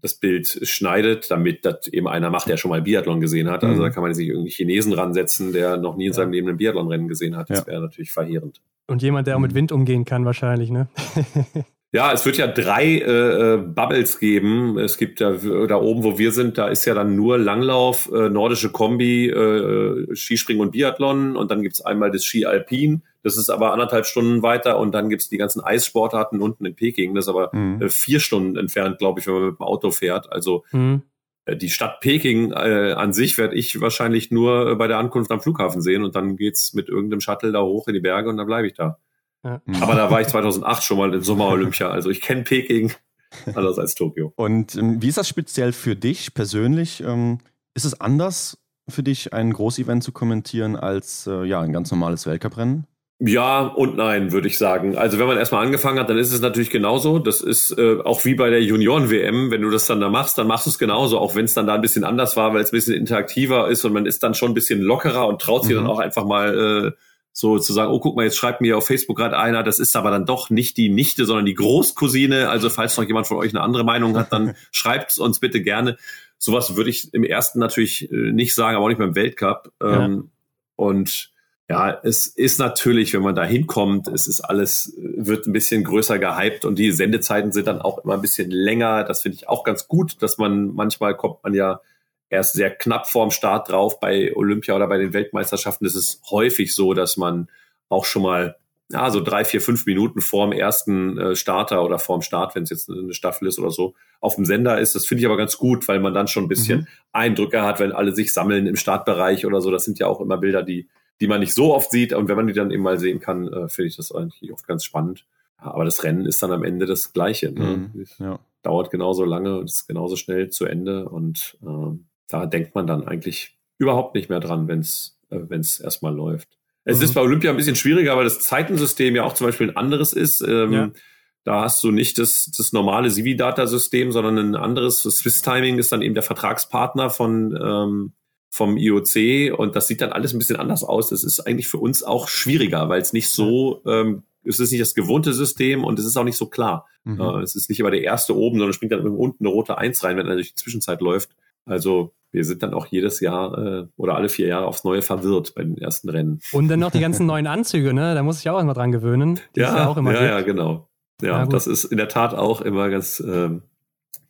das Bild schneidet, damit das eben einer macht, der schon mal Biathlon gesehen hat. Also mhm. da kann man sich irgendwie Chinesen ransetzen, der noch nie in seinem Leben ein Biathlonrennen gesehen hat. Das ja. wäre natürlich verheerend. Und jemand, der auch mit mhm. Wind umgehen kann, wahrscheinlich, ne? [laughs] Ja, es wird ja drei äh, äh, Bubbles geben. Es gibt ja da oben, wo wir sind, da ist ja dann nur Langlauf, äh, nordische Kombi, äh, Skispringen und Biathlon. Und dann gibt's einmal das Ski Alpin. Das ist aber anderthalb Stunden weiter. Und dann gibt's die ganzen Eissportarten unten in Peking. Das ist aber mhm. äh, vier Stunden entfernt, glaube ich, wenn man mit dem Auto fährt. Also mhm. äh, die Stadt Peking äh, an sich werde ich wahrscheinlich nur äh, bei der Ankunft am Flughafen sehen. Und dann geht's mit irgendeinem Shuttle da hoch in die Berge und dann bleibe ich da. Ja. Aber da war ich 2008 schon mal im Sommer-Olympia. Also ich kenne Peking [laughs] anders als Tokio. Und ähm, wie ist das speziell für dich persönlich? Ähm, ist es anders für dich, ein Großevent zu kommentieren als äh, ja, ein ganz normales Weltcuprennen? Ja und nein, würde ich sagen. Also wenn man erstmal angefangen hat, dann ist es natürlich genauso. Das ist äh, auch wie bei der Junioren-WM, wenn du das dann da machst, dann machst du es genauso, auch wenn es dann da ein bisschen anders war, weil es ein bisschen interaktiver ist und man ist dann schon ein bisschen lockerer und traut sich mhm. dann auch einfach mal äh, so zu sagen, oh, guck mal, jetzt schreibt mir auf Facebook gerade einer, das ist aber dann doch nicht die Nichte, sondern die Großcousine. Also falls noch jemand von euch eine andere Meinung hat, dann [laughs] schreibt uns bitte gerne. Sowas würde ich im ersten natürlich äh, nicht sagen, aber auch nicht beim Weltcup. Ja. Ähm, und ja, es ist natürlich, wenn man da hinkommt, es ist alles, wird ein bisschen größer gehypt und die Sendezeiten sind dann auch immer ein bisschen länger. Das finde ich auch ganz gut, dass man manchmal kommt man ja erst sehr knapp vorm Start drauf. Bei Olympia oder bei den Weltmeisterschaften ist es häufig so, dass man auch schon mal ja, so drei, vier, fünf Minuten vorm ersten äh, Starter oder vorm Start, wenn es jetzt eine Staffel ist oder so, auf dem Sender ist. Das finde ich aber ganz gut, weil man dann schon ein bisschen mhm. Eindrücke hat, wenn alle sich sammeln im Startbereich oder so. Das sind ja auch immer Bilder, die, die man nicht so oft sieht. Und wenn man die dann eben mal sehen kann, äh, finde ich das eigentlich oft ganz spannend. Ja, aber das Rennen ist dann am Ende das Gleiche. Ne? Mhm, ja. Dauert genauso lange und ist genauso schnell zu Ende. Und äh, da denkt man dann eigentlich überhaupt nicht mehr dran, wenn es äh, wenn's erstmal läuft. Es mhm. ist bei Olympia ein bisschen schwieriger, weil das Zeitensystem ja auch zum Beispiel ein anderes ist. Ähm, ja. Da hast du nicht das, das normale Civi-Data-System, sondern ein anderes. Swiss Timing ist dann eben der Vertragspartner von, ähm, vom IOC und das sieht dann alles ein bisschen anders aus. Das ist eigentlich für uns auch schwieriger, weil es nicht so, ähm, es ist nicht das gewohnte System und es ist auch nicht so klar. Mhm. Äh, es ist nicht immer der erste oben, sondern springt dann unten eine rote Eins rein, wenn er durch die Zwischenzeit läuft. Also wir sind dann auch jedes Jahr äh, oder alle vier Jahre aufs Neue verwirrt bei den ersten Rennen. Und dann noch die ganzen neuen Anzüge, ne? Da muss ich auch immer dran gewöhnen. Ja, ja, auch immer ja, ja, genau. Ja, das ist in der Tat auch immer ganz ähm,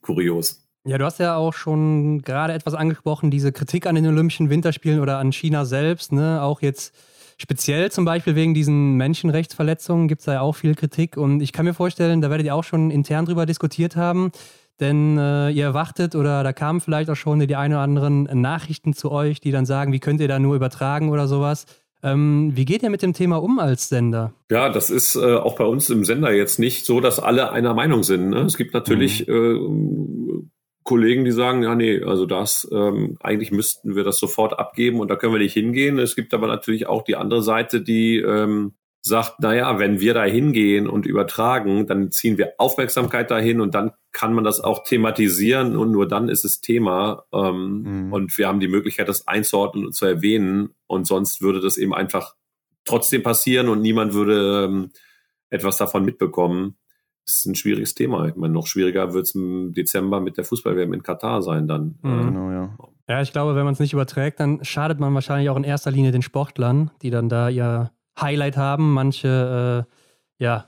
kurios. Ja, du hast ja auch schon gerade etwas angesprochen, diese Kritik an den Olympischen Winterspielen oder an China selbst, ne? Auch jetzt speziell zum Beispiel wegen diesen Menschenrechtsverletzungen gibt es da ja auch viel Kritik. Und ich kann mir vorstellen, da werdet ihr auch schon intern drüber diskutiert haben. Denn äh, ihr erwartet oder da kamen vielleicht auch schon die ein oder anderen Nachrichten zu euch, die dann sagen, wie könnt ihr da nur übertragen oder sowas. Ähm, wie geht ihr mit dem Thema um als Sender? Ja, das ist äh, auch bei uns im Sender jetzt nicht so, dass alle einer Meinung sind. Ne? Es gibt natürlich mhm. äh, Kollegen, die sagen, ja, nee, also das, ähm, eigentlich müssten wir das sofort abgeben und da können wir nicht hingehen. Es gibt aber natürlich auch die andere Seite, die ähm, sagt, naja, wenn wir da hingehen und übertragen, dann ziehen wir Aufmerksamkeit dahin und dann kann man das auch thematisieren und nur dann ist es Thema. Ähm, mhm. Und wir haben die Möglichkeit, das einzuordnen und zu erwähnen. Und sonst würde das eben einfach trotzdem passieren und niemand würde ähm, etwas davon mitbekommen. Das ist ein schwieriges Thema. Ich meine, noch schwieriger wird es im Dezember mit der Fußball-WM in Katar sein dann. Mhm. Genau, ja. Ja, ich glaube, wenn man es nicht überträgt, dann schadet man wahrscheinlich auch in erster Linie den Sportlern, die dann da ihr Highlight haben. Manche, äh, ja,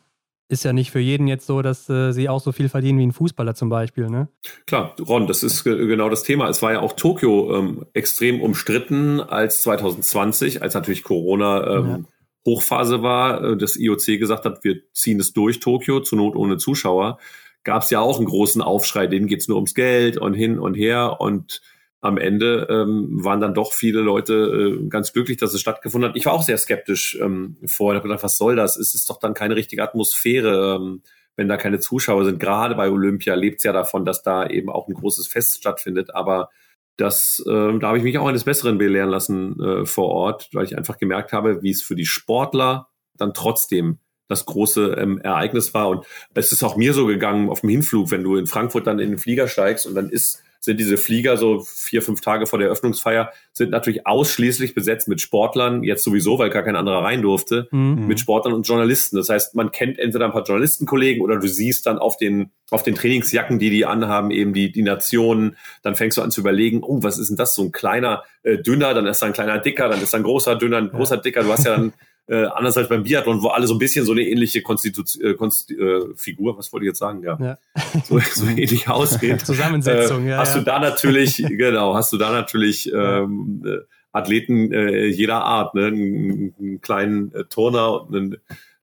ist ja nicht für jeden jetzt so, dass äh, sie auch so viel verdienen wie ein Fußballer zum Beispiel, ne? Klar, Ron, das ist genau das Thema. Es war ja auch Tokio ähm, extrem umstritten als 2020, als natürlich Corona ähm, ja. Hochphase war, äh, das IOC gesagt hat, wir ziehen es durch Tokio, zur Not ohne Zuschauer. Gab es ja auch einen großen Aufschrei, denen geht's nur ums Geld und hin und her und am Ende ähm, waren dann doch viele Leute äh, ganz glücklich, dass es stattgefunden hat. Ich war auch sehr skeptisch ähm, vorher. Ich habe gedacht, was soll das? Es ist doch dann keine richtige Atmosphäre, ähm, wenn da keine Zuschauer sind. Gerade bei Olympia lebt es ja davon, dass da eben auch ein großes Fest stattfindet. Aber das, äh, da habe ich mich auch eines Besseren belehren lassen äh, vor Ort, weil ich einfach gemerkt habe, wie es für die Sportler dann trotzdem das große ähm, Ereignis war. Und es ist auch mir so gegangen auf dem Hinflug, wenn du in Frankfurt dann in den Flieger steigst und dann ist sind diese Flieger so vier, fünf Tage vor der Eröffnungsfeier, sind natürlich ausschließlich besetzt mit Sportlern, jetzt sowieso, weil gar kein anderer rein durfte, mhm. mit Sportlern und Journalisten. Das heißt, man kennt entweder ein paar Journalistenkollegen oder du siehst dann auf den, auf den Trainingsjacken, die die anhaben, eben die, die Nationen. Dann fängst du an zu überlegen, oh, was ist denn das? So ein kleiner, äh, dünner, dann ist da ein kleiner dicker, dann ist da ein großer, dünner, ein großer, dicker. Du hast ja dann [laughs] äh, anders als beim Biathlon, wo alle so ein bisschen so eine ähnliche Konstitution, äh, Konst äh, Figur, was wollte ich jetzt sagen, ja, ja. So, so [laughs] ähnlich aussehen. Zusammensetzung, äh, ja. Hast ja. du da natürlich, [laughs] genau, hast du da natürlich ähm, äh, Athleten äh, jeder Art, ne? einen, einen kleinen äh, Turner und einen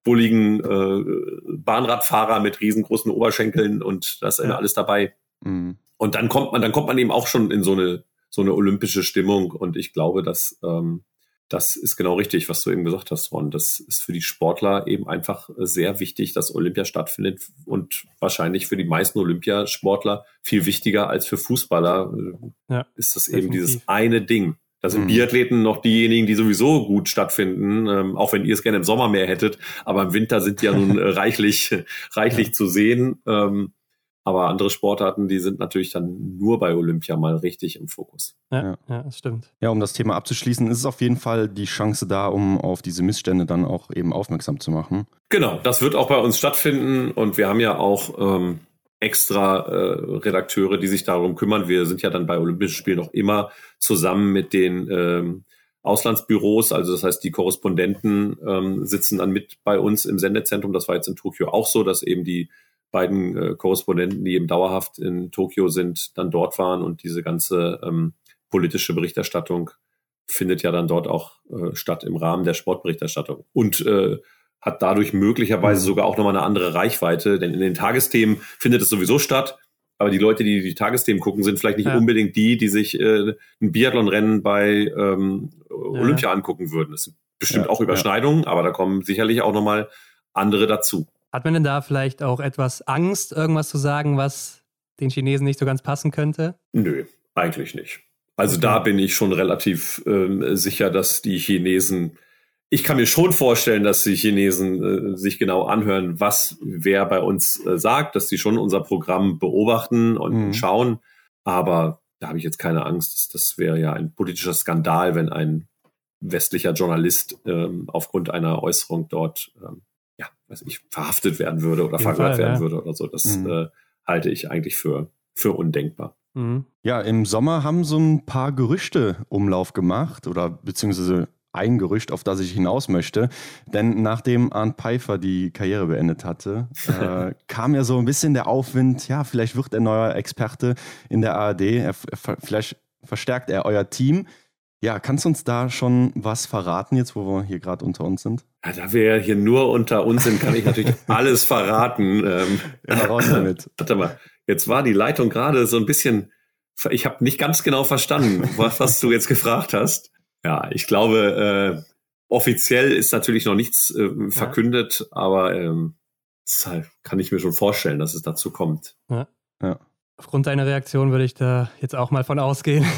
bulligen äh, Bahnradfahrer mit riesengroßen Oberschenkeln und das ist ja. alles dabei. Mhm. Und dann kommt man, dann kommt man eben auch schon in so eine so eine olympische Stimmung und ich glaube, dass ähm, das ist genau richtig, was du eben gesagt hast, Ron. Das ist für die Sportler eben einfach sehr wichtig, dass Olympia stattfindet und wahrscheinlich für die meisten Olympiasportler viel wichtiger als für Fußballer ja, ist das definitiv. eben dieses eine Ding. Da sind mhm. Biathleten noch diejenigen, die sowieso gut stattfinden, ähm, auch wenn ihr es gerne im Sommer mehr hättet. Aber im Winter sind die ja nun äh, reichlich, [laughs] reichlich ja. zu sehen. Ähm, aber andere Sportarten, die sind natürlich dann nur bei Olympia mal richtig im Fokus. Ja, ja, das stimmt. Ja, um das Thema abzuschließen, ist es auf jeden Fall die Chance da, um auf diese Missstände dann auch eben aufmerksam zu machen. Genau, das wird auch bei uns stattfinden und wir haben ja auch ähm, extra äh, Redakteure, die sich darum kümmern. Wir sind ja dann bei Olympischen Spielen noch immer zusammen mit den ähm, Auslandsbüros, also das heißt, die Korrespondenten ähm, sitzen dann mit bei uns im Sendezentrum. Das war jetzt in Tokio auch so, dass eben die beiden äh, Korrespondenten, die eben dauerhaft in Tokio sind, dann dort waren und diese ganze ähm, politische Berichterstattung findet ja dann dort auch äh, statt im Rahmen der Sportberichterstattung und äh, hat dadurch möglicherweise mhm. sogar auch nochmal eine andere Reichweite, denn in den Tagesthemen findet es sowieso statt. Aber die Leute, die die Tagesthemen gucken, sind vielleicht nicht ja. unbedingt die, die sich äh, ein Biathlonrennen bei ähm, Olympia ja. angucken würden. Es sind bestimmt ja, auch Überschneidungen, aber da kommen sicherlich auch nochmal andere dazu. Hat man denn da vielleicht auch etwas Angst, irgendwas zu sagen, was den Chinesen nicht so ganz passen könnte? Nö, eigentlich nicht. Also okay. da bin ich schon relativ äh, sicher, dass die Chinesen, ich kann mir schon vorstellen, dass die Chinesen äh, sich genau anhören, was wer bei uns äh, sagt, dass sie schon unser Programm beobachten und mhm. schauen. Aber da habe ich jetzt keine Angst. Das, das wäre ja ein politischer Skandal, wenn ein westlicher Journalist ähm, aufgrund einer Äußerung dort ähm, weiß ich, verhaftet werden würde oder verhört werden ja. würde oder so. Das mhm. äh, halte ich eigentlich für, für undenkbar. Mhm. Ja, im Sommer haben so ein paar Gerüchte Umlauf gemacht oder beziehungsweise ein Gerücht, auf das ich hinaus möchte. Denn nachdem Arndt Pfeiffer die Karriere beendet hatte, äh, [laughs] kam ja so ein bisschen der Aufwind, ja, vielleicht wird er neuer Experte in der ARD, er, er, vielleicht verstärkt er euer Team. Ja, kannst du uns da schon was verraten, jetzt wo wir hier gerade unter uns sind? Ja, da wir hier nur unter uns sind, kann ich natürlich [laughs] alles verraten. Ähm, ja, raus damit. Warte mal, jetzt war die Leitung gerade so ein bisschen, ich habe nicht ganz genau verstanden, was, was du jetzt gefragt hast. Ja, ich glaube, äh, offiziell ist natürlich noch nichts äh, verkündet, ja. aber ähm, halt, kann ich mir schon vorstellen, dass es dazu kommt. Ja. ja. Aufgrund deiner Reaktion würde ich da jetzt auch mal von ausgehen. [laughs]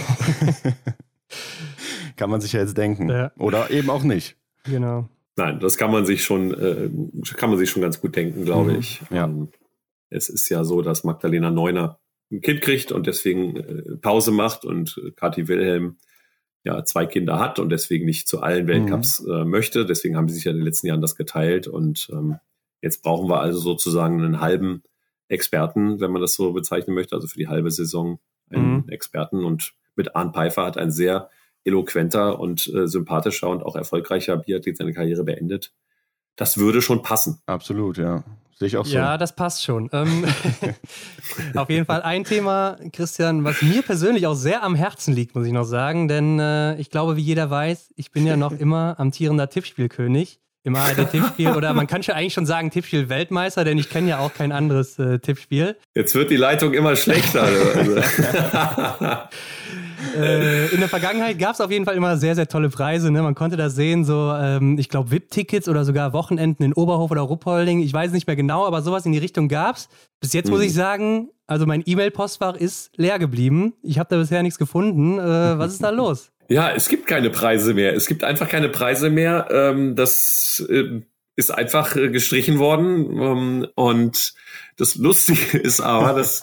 [laughs] kann man sich ja jetzt denken. Ja. Oder eben auch nicht. Genau. Nein, das kann man sich schon, äh, kann man sich schon ganz gut denken, glaube mhm. ich. Ja. Ähm, es ist ja so, dass Magdalena Neuner ein Kind kriegt und deswegen äh, Pause macht und Kathi Wilhelm ja zwei Kinder hat und deswegen nicht zu allen Weltcups mhm. äh, möchte. Deswegen haben sie sich ja in den letzten Jahren das geteilt und ähm, jetzt brauchen wir also sozusagen einen halben Experten, wenn man das so bezeichnen möchte, also für die halbe Saison einen mhm. Experten und mit Arndt Pfeiffer hat ein sehr eloquenter und äh, sympathischer und auch erfolgreicher Biathlet seine Karriere beendet. Das würde schon passen. Absolut, ja. Sehe ich auch so. Ja, das passt schon. Ähm, [laughs] auf jeden Fall ein Thema, Christian, was mir persönlich auch sehr am Herzen liegt, muss ich noch sagen. Denn äh, ich glaube, wie jeder weiß, ich bin ja noch [laughs] immer amtierender Tippspielkönig im ARD-Tippspiel oder man kann schon eigentlich schon sagen Tippspiel-Weltmeister, denn ich kenne ja auch kein anderes äh, Tippspiel. Jetzt wird die Leitung immer schlechter. [laughs] Äh, in der Vergangenheit gab es auf jeden Fall immer sehr, sehr tolle Preise. Ne? Man konnte das sehen, so, ähm, ich glaube, VIP-Tickets oder sogar Wochenenden in Oberhof oder Ruppolding. Ich weiß nicht mehr genau, aber sowas in die Richtung gab es. Bis jetzt mhm. muss ich sagen, Also mein E-Mail-Postfach ist leer geblieben. Ich habe da bisher nichts gefunden. Äh, was ist da [laughs] los? Ja, es gibt keine Preise mehr. Es gibt einfach keine Preise mehr. Ähm, das äh, ist einfach äh, gestrichen worden. Ähm, und das Lustige [laughs] ist aber, dass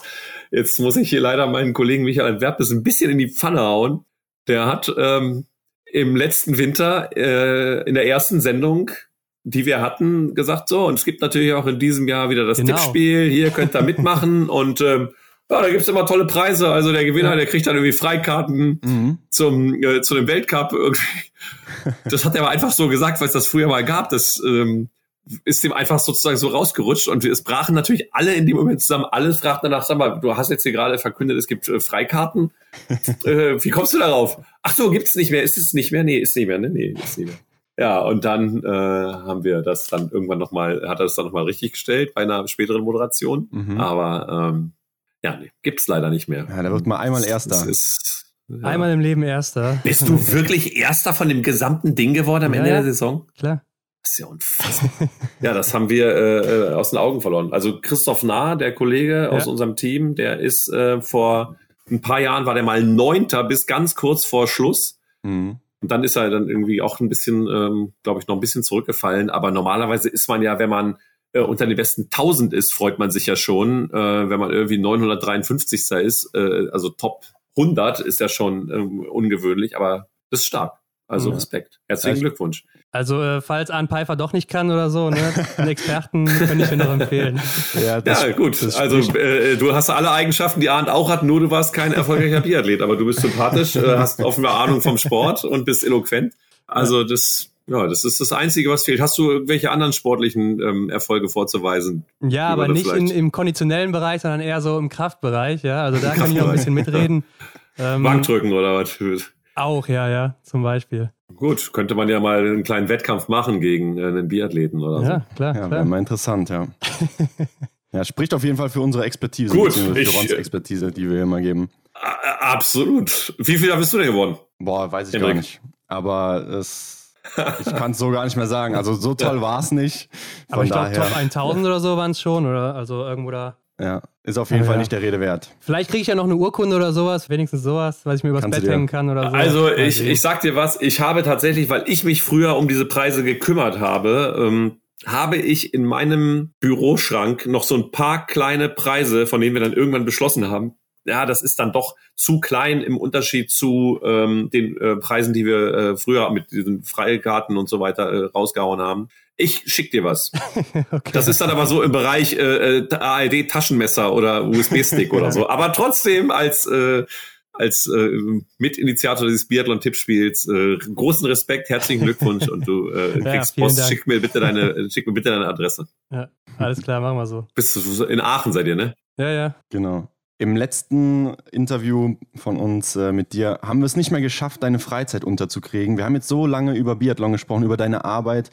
jetzt muss ich hier leider meinen Kollegen Michael Werpes ein bisschen in die Pfanne hauen. Der hat ähm, im letzten Winter äh, in der ersten Sendung die wir hatten, gesagt, so, und es gibt natürlich auch in diesem Jahr wieder das genau. Tippspiel, hier könnt ihr mitmachen [laughs] und ähm, ja, da gibt's immer tolle Preise. Also der Gewinner, ja. der kriegt dann irgendwie Freikarten mhm. zum, äh, zu dem Weltcup. Irgendwie. [laughs] Das hat er aber einfach so gesagt, weil es das früher mal gab. Das ähm, ist dem einfach sozusagen so rausgerutscht und es brachen natürlich alle in dem Moment zusammen. Alle fragten danach, sag mal, du hast jetzt hier gerade verkündet, es gibt äh, Freikarten. [laughs] äh, wie kommst du darauf? Ach so, gibt's nicht mehr? Ist es nicht mehr? Nee, ist nicht mehr. Ne? Nee, ist nicht mehr. Ja, und dann äh, haben wir das dann irgendwann nochmal, hat er das dann nochmal richtig gestellt bei einer späteren Moderation. Mhm. Aber ähm, ja, nee, gibt's leider nicht mehr. Ja, da wird mal einmal Erster. Ist, ja. Einmal im Leben Erster. Bist du wirklich Erster von dem gesamten Ding geworden am ja, Ende der Saison? Klar. Das ist ja unfassbar. [laughs] ja, das haben wir äh, aus den Augen verloren. Also Christoph Nahr, der Kollege aus unserem Team, der ist äh, vor ein paar Jahren war der mal Neunter bis ganz kurz vor Schluss. Mhm. Und dann ist er dann irgendwie auch ein bisschen, ähm, glaube ich, noch ein bisschen zurückgefallen. Aber normalerweise ist man ja, wenn man äh, unter den besten 1000 ist, freut man sich ja schon. Äh, wenn man irgendwie 953. ist, äh, also Top 100, ist ja schon ähm, ungewöhnlich, aber das ist stark. Also ja. Respekt. Herzlichen Glückwunsch. Also, äh, falls Arne Pfeiffer doch nicht kann oder so, ne, einen Experten könnte ich mir noch empfehlen. [laughs] Ja, das, ja gut. Also, äh, du hast alle Eigenschaften, die Arndt auch hat, nur du warst kein erfolgreicher Biathlet. Aber du bist sympathisch, äh, hast offenbar Ahnung vom Sport und bist eloquent. Also, das, ja, das ist das Einzige, was fehlt. Hast du irgendwelche anderen sportlichen ähm, Erfolge vorzuweisen? Ja, aber nicht in, im konditionellen Bereich, sondern eher so im Kraftbereich. Ja, also da kann ich auch ein bisschen mitreden. [laughs] Ähm, Bankdrücken oder was? Auch, ja, ja, zum Beispiel. Gut, könnte man ja mal einen kleinen Wettkampf machen gegen äh, einen Biathleten oder ja, so. Klar, ja, wäre mal interessant, ja. [laughs] ja, spricht auf jeden Fall für unsere Expertise. Gut, für ich, Rons Expertise, die wir immer geben. Absolut. Wie viel bist du denn geworden? Boah, weiß ich Henrik. gar nicht. Aber es, [laughs] ich kann es so gar nicht mehr sagen. Also so toll war es nicht. Von Aber ich glaube, Top 1000 oder so waren es schon, oder? Also irgendwo da. Ja, ist auf jeden ja, Fall nicht der Rede wert. Vielleicht kriege ich ja noch eine Urkunde oder sowas, wenigstens sowas, was ich mir übers Kannst Bett hängen kann oder so. Also ich, ich sag dir was, ich habe tatsächlich, weil ich mich früher um diese Preise gekümmert habe, ähm, habe ich in meinem Büroschrank noch so ein paar kleine Preise, von denen wir dann irgendwann beschlossen haben. Ja, das ist dann doch zu klein im Unterschied zu ähm, den äh, Preisen, die wir äh, früher mit diesen Freikarten und so weiter äh, rausgehauen haben ich schick dir was. [laughs] okay. Das ist dann aber so im Bereich äh, äh ARD Taschenmesser oder USB-Stick oder so. Aber trotzdem als äh, als äh, Mitinitiator dieses Biathlon-Tippspiels äh, großen Respekt, herzlichen Glückwunsch und du äh, [laughs] kriegst ja, Post. Schick mir bitte deine, schick mir bitte deine Adresse. Ja, alles klar, machen wir so. Bist du in Aachen seid ihr, ne? Ja, ja. Genau. Im letzten Interview von uns äh, mit dir haben wir es nicht mehr geschafft, deine Freizeit unterzukriegen. Wir haben jetzt so lange über Biathlon gesprochen, über deine Arbeit.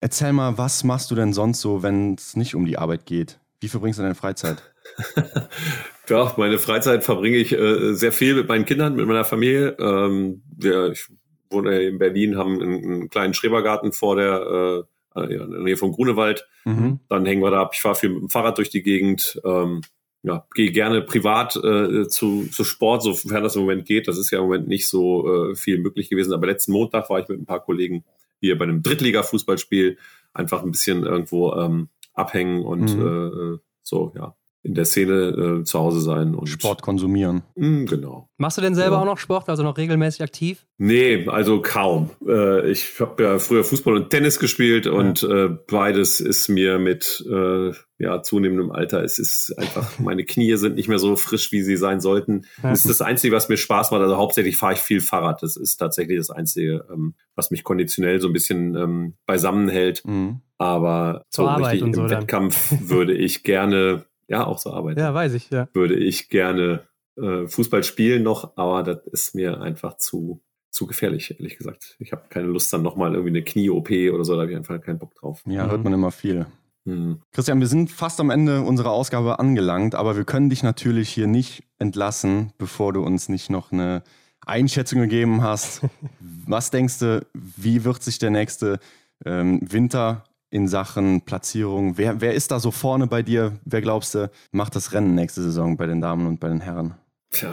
Erzähl mal, was machst du denn sonst so, wenn es nicht um die Arbeit geht? Wie verbringst du deine Freizeit? [laughs] ja, meine Freizeit verbringe ich äh, sehr viel mit meinen Kindern, mit meiner Familie. Ähm, wir, ich wohne in Berlin, haben einen, einen kleinen Schrebergarten vor der äh, äh in der Nähe von Grunewald. Mhm. Dann hängen wir da ab. Ich fahre viel mit dem Fahrrad durch die Gegend. Ähm, ja, gehe gerne privat äh, zu, zu Sport, sofern das im Moment geht. Das ist ja im Moment nicht so äh, viel möglich gewesen. Aber letzten Montag war ich mit ein paar Kollegen hier bei einem Drittliga-Fußballspiel einfach ein bisschen irgendwo ähm, abhängen und mhm. äh, so, ja, in der Szene äh, zu Hause sein und Sport konsumieren. Mh, hm, genau. Machst du denn selber ja. auch noch Sport, also noch regelmäßig aktiv? Nee, also kaum. Äh, ich habe ja früher Fußball und Tennis gespielt ja. und äh, beides ist mir mit äh, ja, zunehmendem Alter, es ist einfach, [laughs] meine Knie sind nicht mehr so frisch, wie sie sein sollten. Ja. Das ist das Einzige, was mir Spaß macht. Also hauptsächlich fahre ich viel Fahrrad. Das ist tatsächlich das Einzige, ähm, was mich konditionell so ein bisschen ähm, beisammen hält. Mhm. Aber Zur so Arbeit richtig im so Wettkampf würde ich gerne ja, auch so arbeiten. Ja, weiß ich, ja. Würde ich gerne äh, Fußball spielen noch, aber das ist mir einfach zu, zu gefährlich, ehrlich gesagt. Ich habe keine Lust, dann nochmal irgendwie eine Knie-OP oder so, da habe ich einfach keinen Bock drauf. Ja, mhm. hört man immer viel. Mhm. Christian, wir sind fast am Ende unserer Ausgabe angelangt, aber wir können dich natürlich hier nicht entlassen, bevor du uns nicht noch eine Einschätzung gegeben hast. [laughs] Was denkst du, wie wird sich der nächste ähm, Winter in Sachen Platzierung? Wer, wer ist da so vorne bei dir? Wer glaubst du, macht das Rennen nächste Saison bei den Damen und bei den Herren? Tja,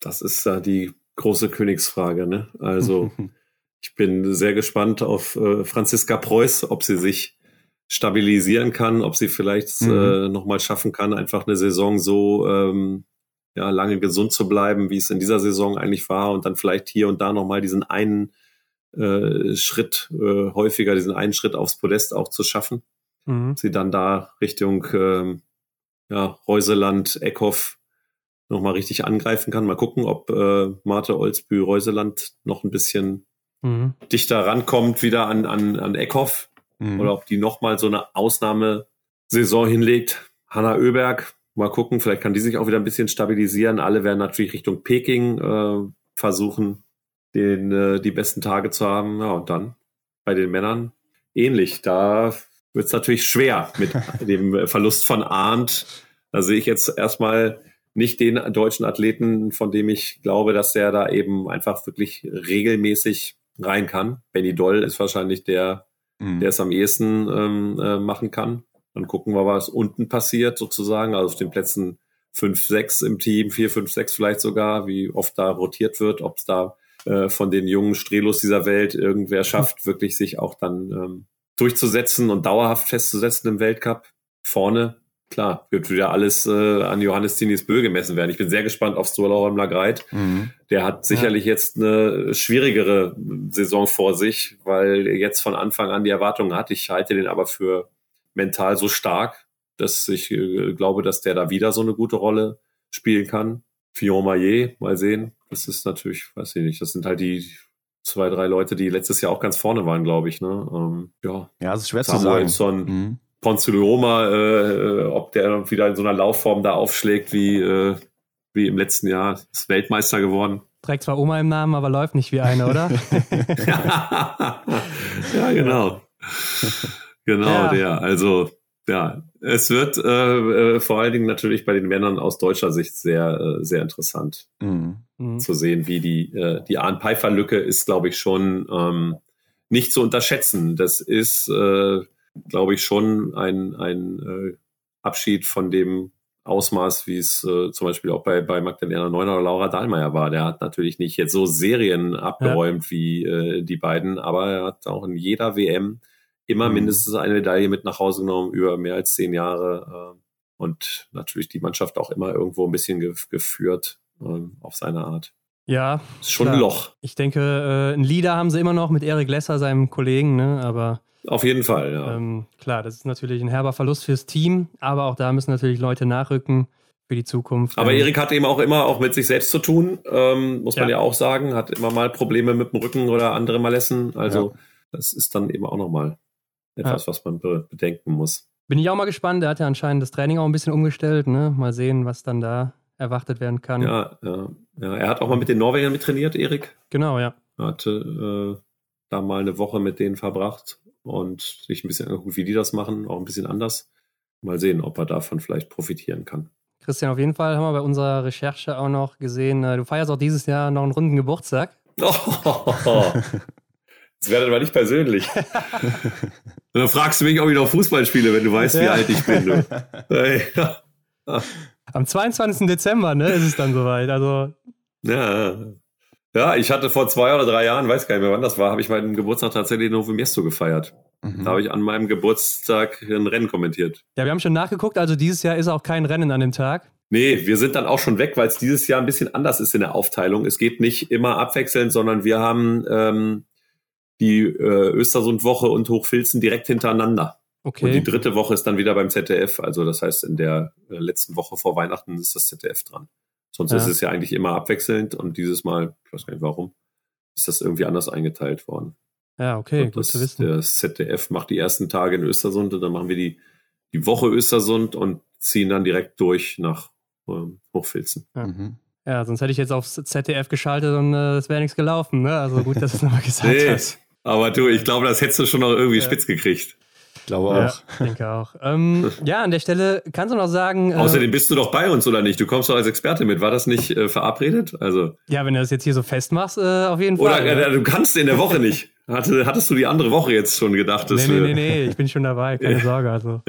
das ist da die große Königsfrage. Ne? Also [laughs] ich bin sehr gespannt auf äh, Franziska Preuß, ob sie sich stabilisieren kann, ob sie vielleicht mhm. äh, nochmal schaffen kann, einfach eine Saison so ähm, ja, lange gesund zu bleiben, wie es in dieser Saison eigentlich war und dann vielleicht hier und da nochmal diesen einen äh, Schritt äh, häufiger, diesen einen Schritt aufs Podest auch zu schaffen. Mhm. Sie dann da Richtung äh, ja, Reuseland, Eckhoff nochmal richtig angreifen kann. Mal gucken, ob äh, Marte Olsbü Reuseland noch ein bisschen mhm. dichter rankommt wieder an, an, an Eckhoff mhm. oder ob die nochmal so eine Ausnahmesaison hinlegt. Hanna Oeberg, mal gucken, vielleicht kann die sich auch wieder ein bisschen stabilisieren. Alle werden natürlich Richtung Peking äh, versuchen, den, äh, die besten Tage zu haben. Ja, und dann bei den Männern ähnlich. Da wird es natürlich schwer mit [laughs] dem Verlust von Arndt. Da sehe ich jetzt erstmal nicht den deutschen Athleten, von dem ich glaube, dass der da eben einfach wirklich regelmäßig rein kann. Benny Doll ist wahrscheinlich der, mhm. der es am ehesten ähm, äh, machen kann. Dann gucken wir, was unten passiert sozusagen, also auf den Plätzen 5, 6 im Team, 4, 5, 6 vielleicht sogar, wie oft da rotiert wird, ob es da äh, von den jungen Strelos dieser Welt irgendwer schafft, wirklich sich auch dann ähm, durchzusetzen und dauerhaft festzusetzen im Weltcup. Vorne klar, wird wieder alles äh, an Johannes Zinis Bö gemessen werden. Ich bin sehr gespannt auf Sturla Lagreit. Mhm. Der hat sicherlich ja. jetzt eine schwierigere Saison vor sich, weil er jetzt von Anfang an die Erwartungen hat. Ich halte den aber für mental so stark, dass ich äh, glaube, dass der da wieder so eine gute Rolle spielen kann. Fillon Maillet, mal sehen. Das ist natürlich, weiß ich nicht, das sind halt die zwei, drei Leute, die letztes Jahr auch ganz vorne waren, glaube ich. Ne? Ähm, ja, ja, das ist schwer Samuelson, zu sagen. Mhm. Ponzilioma, äh, ob der wieder in so einer Laufform da aufschlägt wie, äh, wie im letzten Jahr, ist Weltmeister geworden. Trägt zwar Oma im Namen, aber läuft nicht wie eine, oder? [laughs] [laughs] ja, genau. Genau, ja. der. Also, ja, es wird äh, äh, vor allen Dingen natürlich bei den Männern aus deutscher Sicht sehr, äh, sehr interessant mhm. mhm. zu sehen, wie die, äh, die Arn-Pfeiffer-Lücke ist, glaube ich, schon ähm, nicht zu unterschätzen. Das ist, äh, glaube ich, schon ein, ein äh, Abschied von dem Ausmaß, wie es äh, zum Beispiel auch bei, bei Magdalena Neuner oder Laura Dahlmeier war. Der hat natürlich nicht jetzt so Serien abgeräumt ja. wie äh, die beiden, aber er hat auch in jeder WM immer mhm. mindestens eine Medaille mit nach Hause genommen über mehr als zehn Jahre äh, und natürlich die Mannschaft auch immer irgendwo ein bisschen ge geführt äh, auf seine Art. Ja. Ist schon klar. ein Loch. Ich denke, äh, ein Leader haben sie immer noch mit Erik Lesser, seinem Kollegen, ne? aber. Auf jeden Fall, ja. Ähm, klar, das ist natürlich ein herber Verlust fürs Team, aber auch da müssen natürlich Leute nachrücken für die Zukunft. Aber Erik hat eben auch immer auch mit sich selbst zu tun, ähm, muss man ja. ja auch sagen. Hat immer mal Probleme mit dem Rücken oder andere Malessen. Also ja. das ist dann eben auch nochmal etwas, ja. was man be bedenken muss. Bin ich auch mal gespannt. Er hat ja anscheinend das Training auch ein bisschen umgestellt. Ne? Mal sehen, was dann da erwartet werden kann. Ja, ja, ja. Er hat auch mal mit den Norwegern mit trainiert, Erik. Genau, ja. Er hatte äh, da mal eine Woche mit denen verbracht und sich ein bisschen angeguckt, wie die das machen, auch ein bisschen anders. Mal sehen, ob er davon vielleicht profitieren kann. Christian, auf jeden Fall haben wir bei unserer Recherche auch noch gesehen, äh, du feierst auch dieses Jahr noch einen runden Geburtstag. Oh, [laughs] [laughs] Das wäre aber nicht persönlich. [laughs] dann fragst du mich, ob ich noch Fußball spiele, wenn du weißt, ja. wie alt ich bin. Du. [laughs] Am 22. Dezember, ne, ist es dann soweit. Also. Ja. Ja, ich hatte vor zwei oder drei Jahren, weiß gar nicht mehr wann das war, habe ich meinen Geburtstag tatsächlich in Novo Miesto gefeiert. Mhm. Da habe ich an meinem Geburtstag ein Rennen kommentiert. Ja, wir haben schon nachgeguckt, also dieses Jahr ist auch kein Rennen an dem Tag. Nee, wir sind dann auch schon weg, weil es dieses Jahr ein bisschen anders ist in der Aufteilung. Es geht nicht immer abwechselnd, sondern wir haben ähm, die äh, Östersund-Woche und Hochfilzen direkt hintereinander. Okay. Und die dritte Woche ist dann wieder beim ZDF. Also das heißt, in der äh, letzten Woche vor Weihnachten ist das ZDF dran. Sonst ja. ist es ja eigentlich immer abwechselnd und dieses Mal, ich weiß gar nicht warum, ist das irgendwie anders eingeteilt worden. Ja, okay, und gut das, zu wissen. Das ZDF macht die ersten Tage in Östersund und dann machen wir die, die Woche Östersund und ziehen dann direkt durch nach ähm, Hochfilzen. Ja. Mhm. ja. sonst hätte ich jetzt aufs ZDF geschaltet und äh, es wäre nichts gelaufen. Ne? Also gut, dass du es nochmal gesagt nee. hast. Aber du, ich glaube, das hättest du schon noch irgendwie ja. spitz gekriegt. Ich glaube auch. Ja, ich denke auch. Ähm, [laughs] ja, an der Stelle kannst du noch sagen. Äh, Außerdem bist du doch bei uns, oder nicht? Du kommst doch als Experte mit. War das nicht äh, verabredet? Also. Ja, wenn du das jetzt hier so festmachst, äh, auf jeden Fall. Oder äh, du kannst in der Woche nicht. Hatte, hattest du die andere Woche jetzt schon gedacht? Dass nee, nee, nee, nee, ich bin schon dabei, keine [laughs] Sorge. Also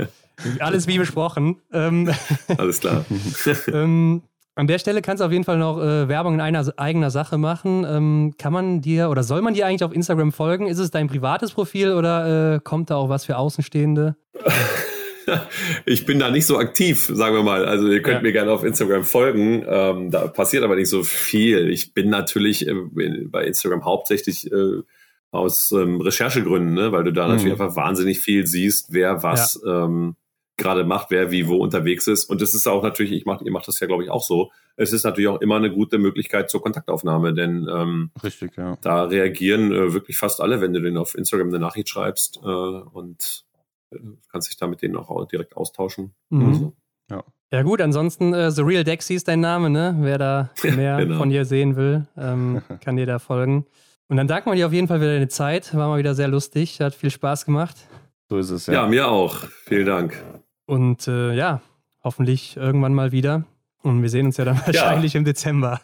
alles wie besprochen. Ähm, alles klar. [laughs] ähm, an der Stelle kannst du auf jeden Fall noch äh, Werbung in einer eigener Sache machen. Ähm, kann man dir oder soll man dir eigentlich auf Instagram folgen? Ist es dein privates Profil oder äh, kommt da auch was für Außenstehende? [laughs] ich bin da nicht so aktiv, sagen wir mal. Also ihr könnt ja. mir gerne auf Instagram folgen. Ähm, da passiert aber nicht so viel. Ich bin natürlich äh, bei Instagram hauptsächlich äh, aus ähm, Recherchegründen, ne? weil du da mhm. natürlich einfach wahnsinnig viel siehst, wer was ja. ähm, gerade macht, wer wie wo unterwegs ist. Und das ist auch natürlich, ich mach, ihr macht das ja, glaube ich, auch so. Es ist natürlich auch immer eine gute Möglichkeit zur Kontaktaufnahme, denn ähm, Richtig, ja. da reagieren äh, wirklich fast alle, wenn du denen auf Instagram eine Nachricht schreibst äh, und äh, kannst dich da mit denen auch direkt austauschen. Mhm. Also. Ja. Ja gut, ansonsten äh, The Real Dexy ist dein Name, ne? Wer da [laughs] mehr genau. von dir sehen will, ähm, [laughs] kann dir da folgen. Und dann danken wir dir auf jeden Fall für deine Zeit. War mal wieder sehr lustig. Hat viel Spaß gemacht. So ist es, ja. Ja, mir auch. Vielen Dank. Und äh, ja, hoffentlich irgendwann mal wieder. Und wir sehen uns ja dann [laughs] wahrscheinlich ja. im Dezember.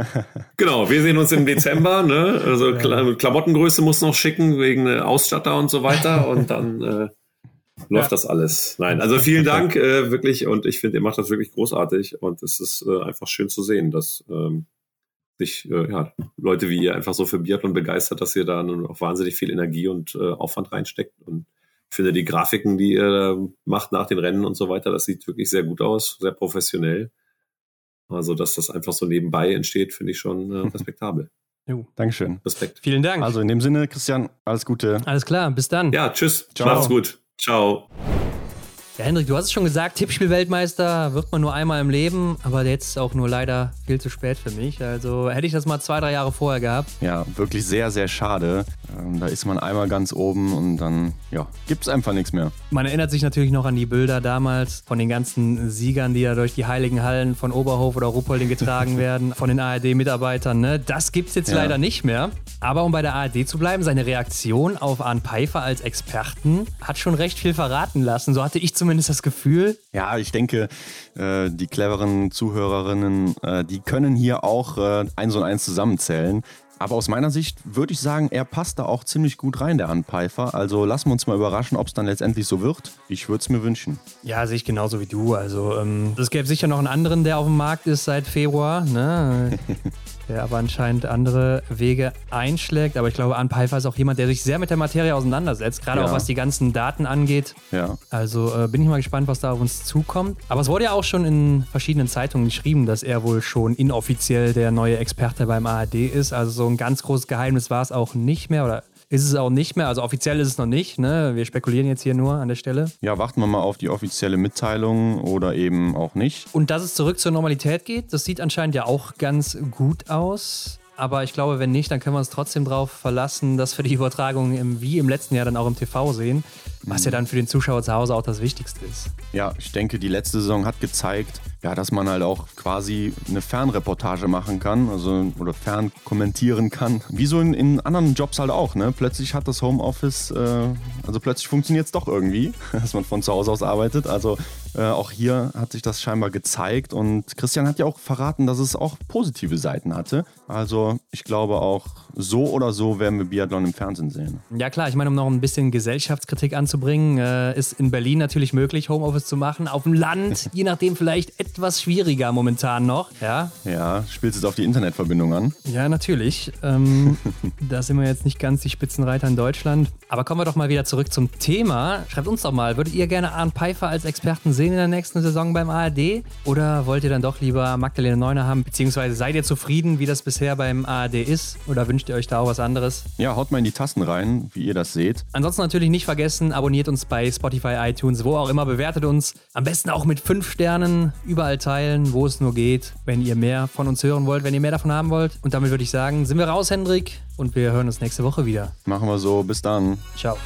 [laughs] genau, wir sehen uns im Dezember. Ne? Also ja. Klamottengröße muss noch schicken wegen äh, Ausstatter und so weiter. Und dann äh, [laughs] läuft ja. das alles. Nein, also vielen Dank äh, wirklich. Und ich finde, ihr macht das wirklich großartig. Und es ist äh, einfach schön zu sehen, dass ähm, sich äh, ja, Leute wie ihr einfach so für Biathlon begeistert, dass ihr da auch wahnsinnig viel Energie und äh, Aufwand reinsteckt. Und ich finde die Grafiken, die ihr macht nach den Rennen und so weiter, das sieht wirklich sehr gut aus, sehr professionell. Also, dass das einfach so nebenbei entsteht, finde ich schon äh, [laughs] respektabel. Jo. Dankeschön. Respekt. Vielen Dank. Also in dem Sinne, Christian, alles Gute. Alles klar, bis dann. Ja, tschüss. Ciao. Macht's gut. Ciao. Ja, Hendrik, du hast es schon gesagt, Tippspielweltmeister wird man nur einmal im Leben, aber jetzt auch nur leider viel zu spät für mich. Also hätte ich das mal zwei, drei Jahre vorher gehabt. Ja, wirklich sehr, sehr schade. Ähm, da ist man einmal ganz oben und dann, ja, gibt es einfach nichts mehr. Man erinnert sich natürlich noch an die Bilder damals von den ganzen Siegern, die ja durch die heiligen Hallen von Oberhof oder Ruppolding getragen [laughs] werden, von den ARD-Mitarbeitern. Ne? Das gibt es jetzt ja. leider nicht mehr. Aber um bei der ARD zu bleiben, seine Reaktion auf Arne Pfeiffer als Experten hat schon recht viel verraten lassen. So hatte ich zumindest das Gefühl. Ja, ich denke, äh, die cleveren Zuhörerinnen, äh, die können hier auch äh, eins und eins zusammenzählen. Aber aus meiner Sicht würde ich sagen, er passt da auch ziemlich gut rein, der Anpfeifer. Also lassen wir uns mal überraschen, ob es dann letztendlich so wird. Ich würde es mir wünschen. Ja, sehe ich genauso wie du. Also ähm, es gäbe sicher noch einen anderen, der auf dem Markt ist seit Februar. Ne? [laughs] der aber anscheinend andere Wege einschlägt. Aber ich glaube, Arne Pfeiffer ist auch jemand, der sich sehr mit der Materie auseinandersetzt, gerade ja. auch was die ganzen Daten angeht. Ja. Also äh, bin ich mal gespannt, was da auf uns zukommt. Aber es wurde ja auch schon in verschiedenen Zeitungen geschrieben, dass er wohl schon inoffiziell der neue Experte beim ARD ist. Also so ein ganz großes Geheimnis war es auch nicht mehr oder ist es auch nicht mehr. Also offiziell ist es noch nicht. Ne? Wir spekulieren jetzt hier nur an der Stelle. Ja, warten wir mal auf die offizielle Mitteilung oder eben auch nicht. Und dass es zurück zur Normalität geht, das sieht anscheinend ja auch ganz gut aus. Aber ich glaube, wenn nicht, dann können wir uns trotzdem darauf verlassen, dass wir die Übertragung im, wie im letzten Jahr dann auch im TV sehen, was ja dann für den Zuschauer zu Hause auch das Wichtigste ist. Ja, ich denke, die letzte Saison hat gezeigt, ja, dass man halt auch quasi eine Fernreportage machen kann, also oder fern kommentieren kann. Wie so in, in anderen Jobs halt auch, ne? Plötzlich hat das Homeoffice, äh, also plötzlich funktioniert es doch irgendwie, [laughs] dass man von zu Hause aus arbeitet. Also äh, auch hier hat sich das scheinbar gezeigt und Christian hat ja auch verraten, dass es auch positive Seiten hatte. Also ich glaube auch, so oder so werden wir Biathlon im Fernsehen sehen. Ja klar, ich meine, um noch ein bisschen Gesellschaftskritik anzubringen, äh, ist in Berlin natürlich möglich, Homeoffice zu machen. Auf dem Land, [laughs] je nachdem vielleicht etwas schwieriger momentan noch. Ja, ja spielst jetzt auf die Internetverbindung an? Ja, natürlich. Ähm, [laughs] da sind wir jetzt nicht ganz die Spitzenreiter in Deutschland. Aber kommen wir doch mal wieder zurück zum Thema. Schreibt uns doch mal, würdet ihr gerne Arndt Pfeiffer als Experten sehen in der nächsten Saison beim ARD? Oder wollt ihr dann doch lieber Magdalena Neuner haben? Beziehungsweise seid ihr zufrieden, wie das bisher beim ARD ist? Oder wünscht ihr euch da auch was anderes? Ja, haut mal in die Tasten rein, wie ihr das seht. Ansonsten natürlich nicht vergessen, abonniert uns bei Spotify, iTunes, wo auch immer, bewertet uns. Am besten auch mit fünf Sternen. Über überall teilen, wo es nur geht, wenn ihr mehr von uns hören wollt, wenn ihr mehr davon haben wollt. Und damit würde ich sagen, sind wir raus, Hendrik, und wir hören uns nächste Woche wieder. Machen wir so. Bis dann. Ciao.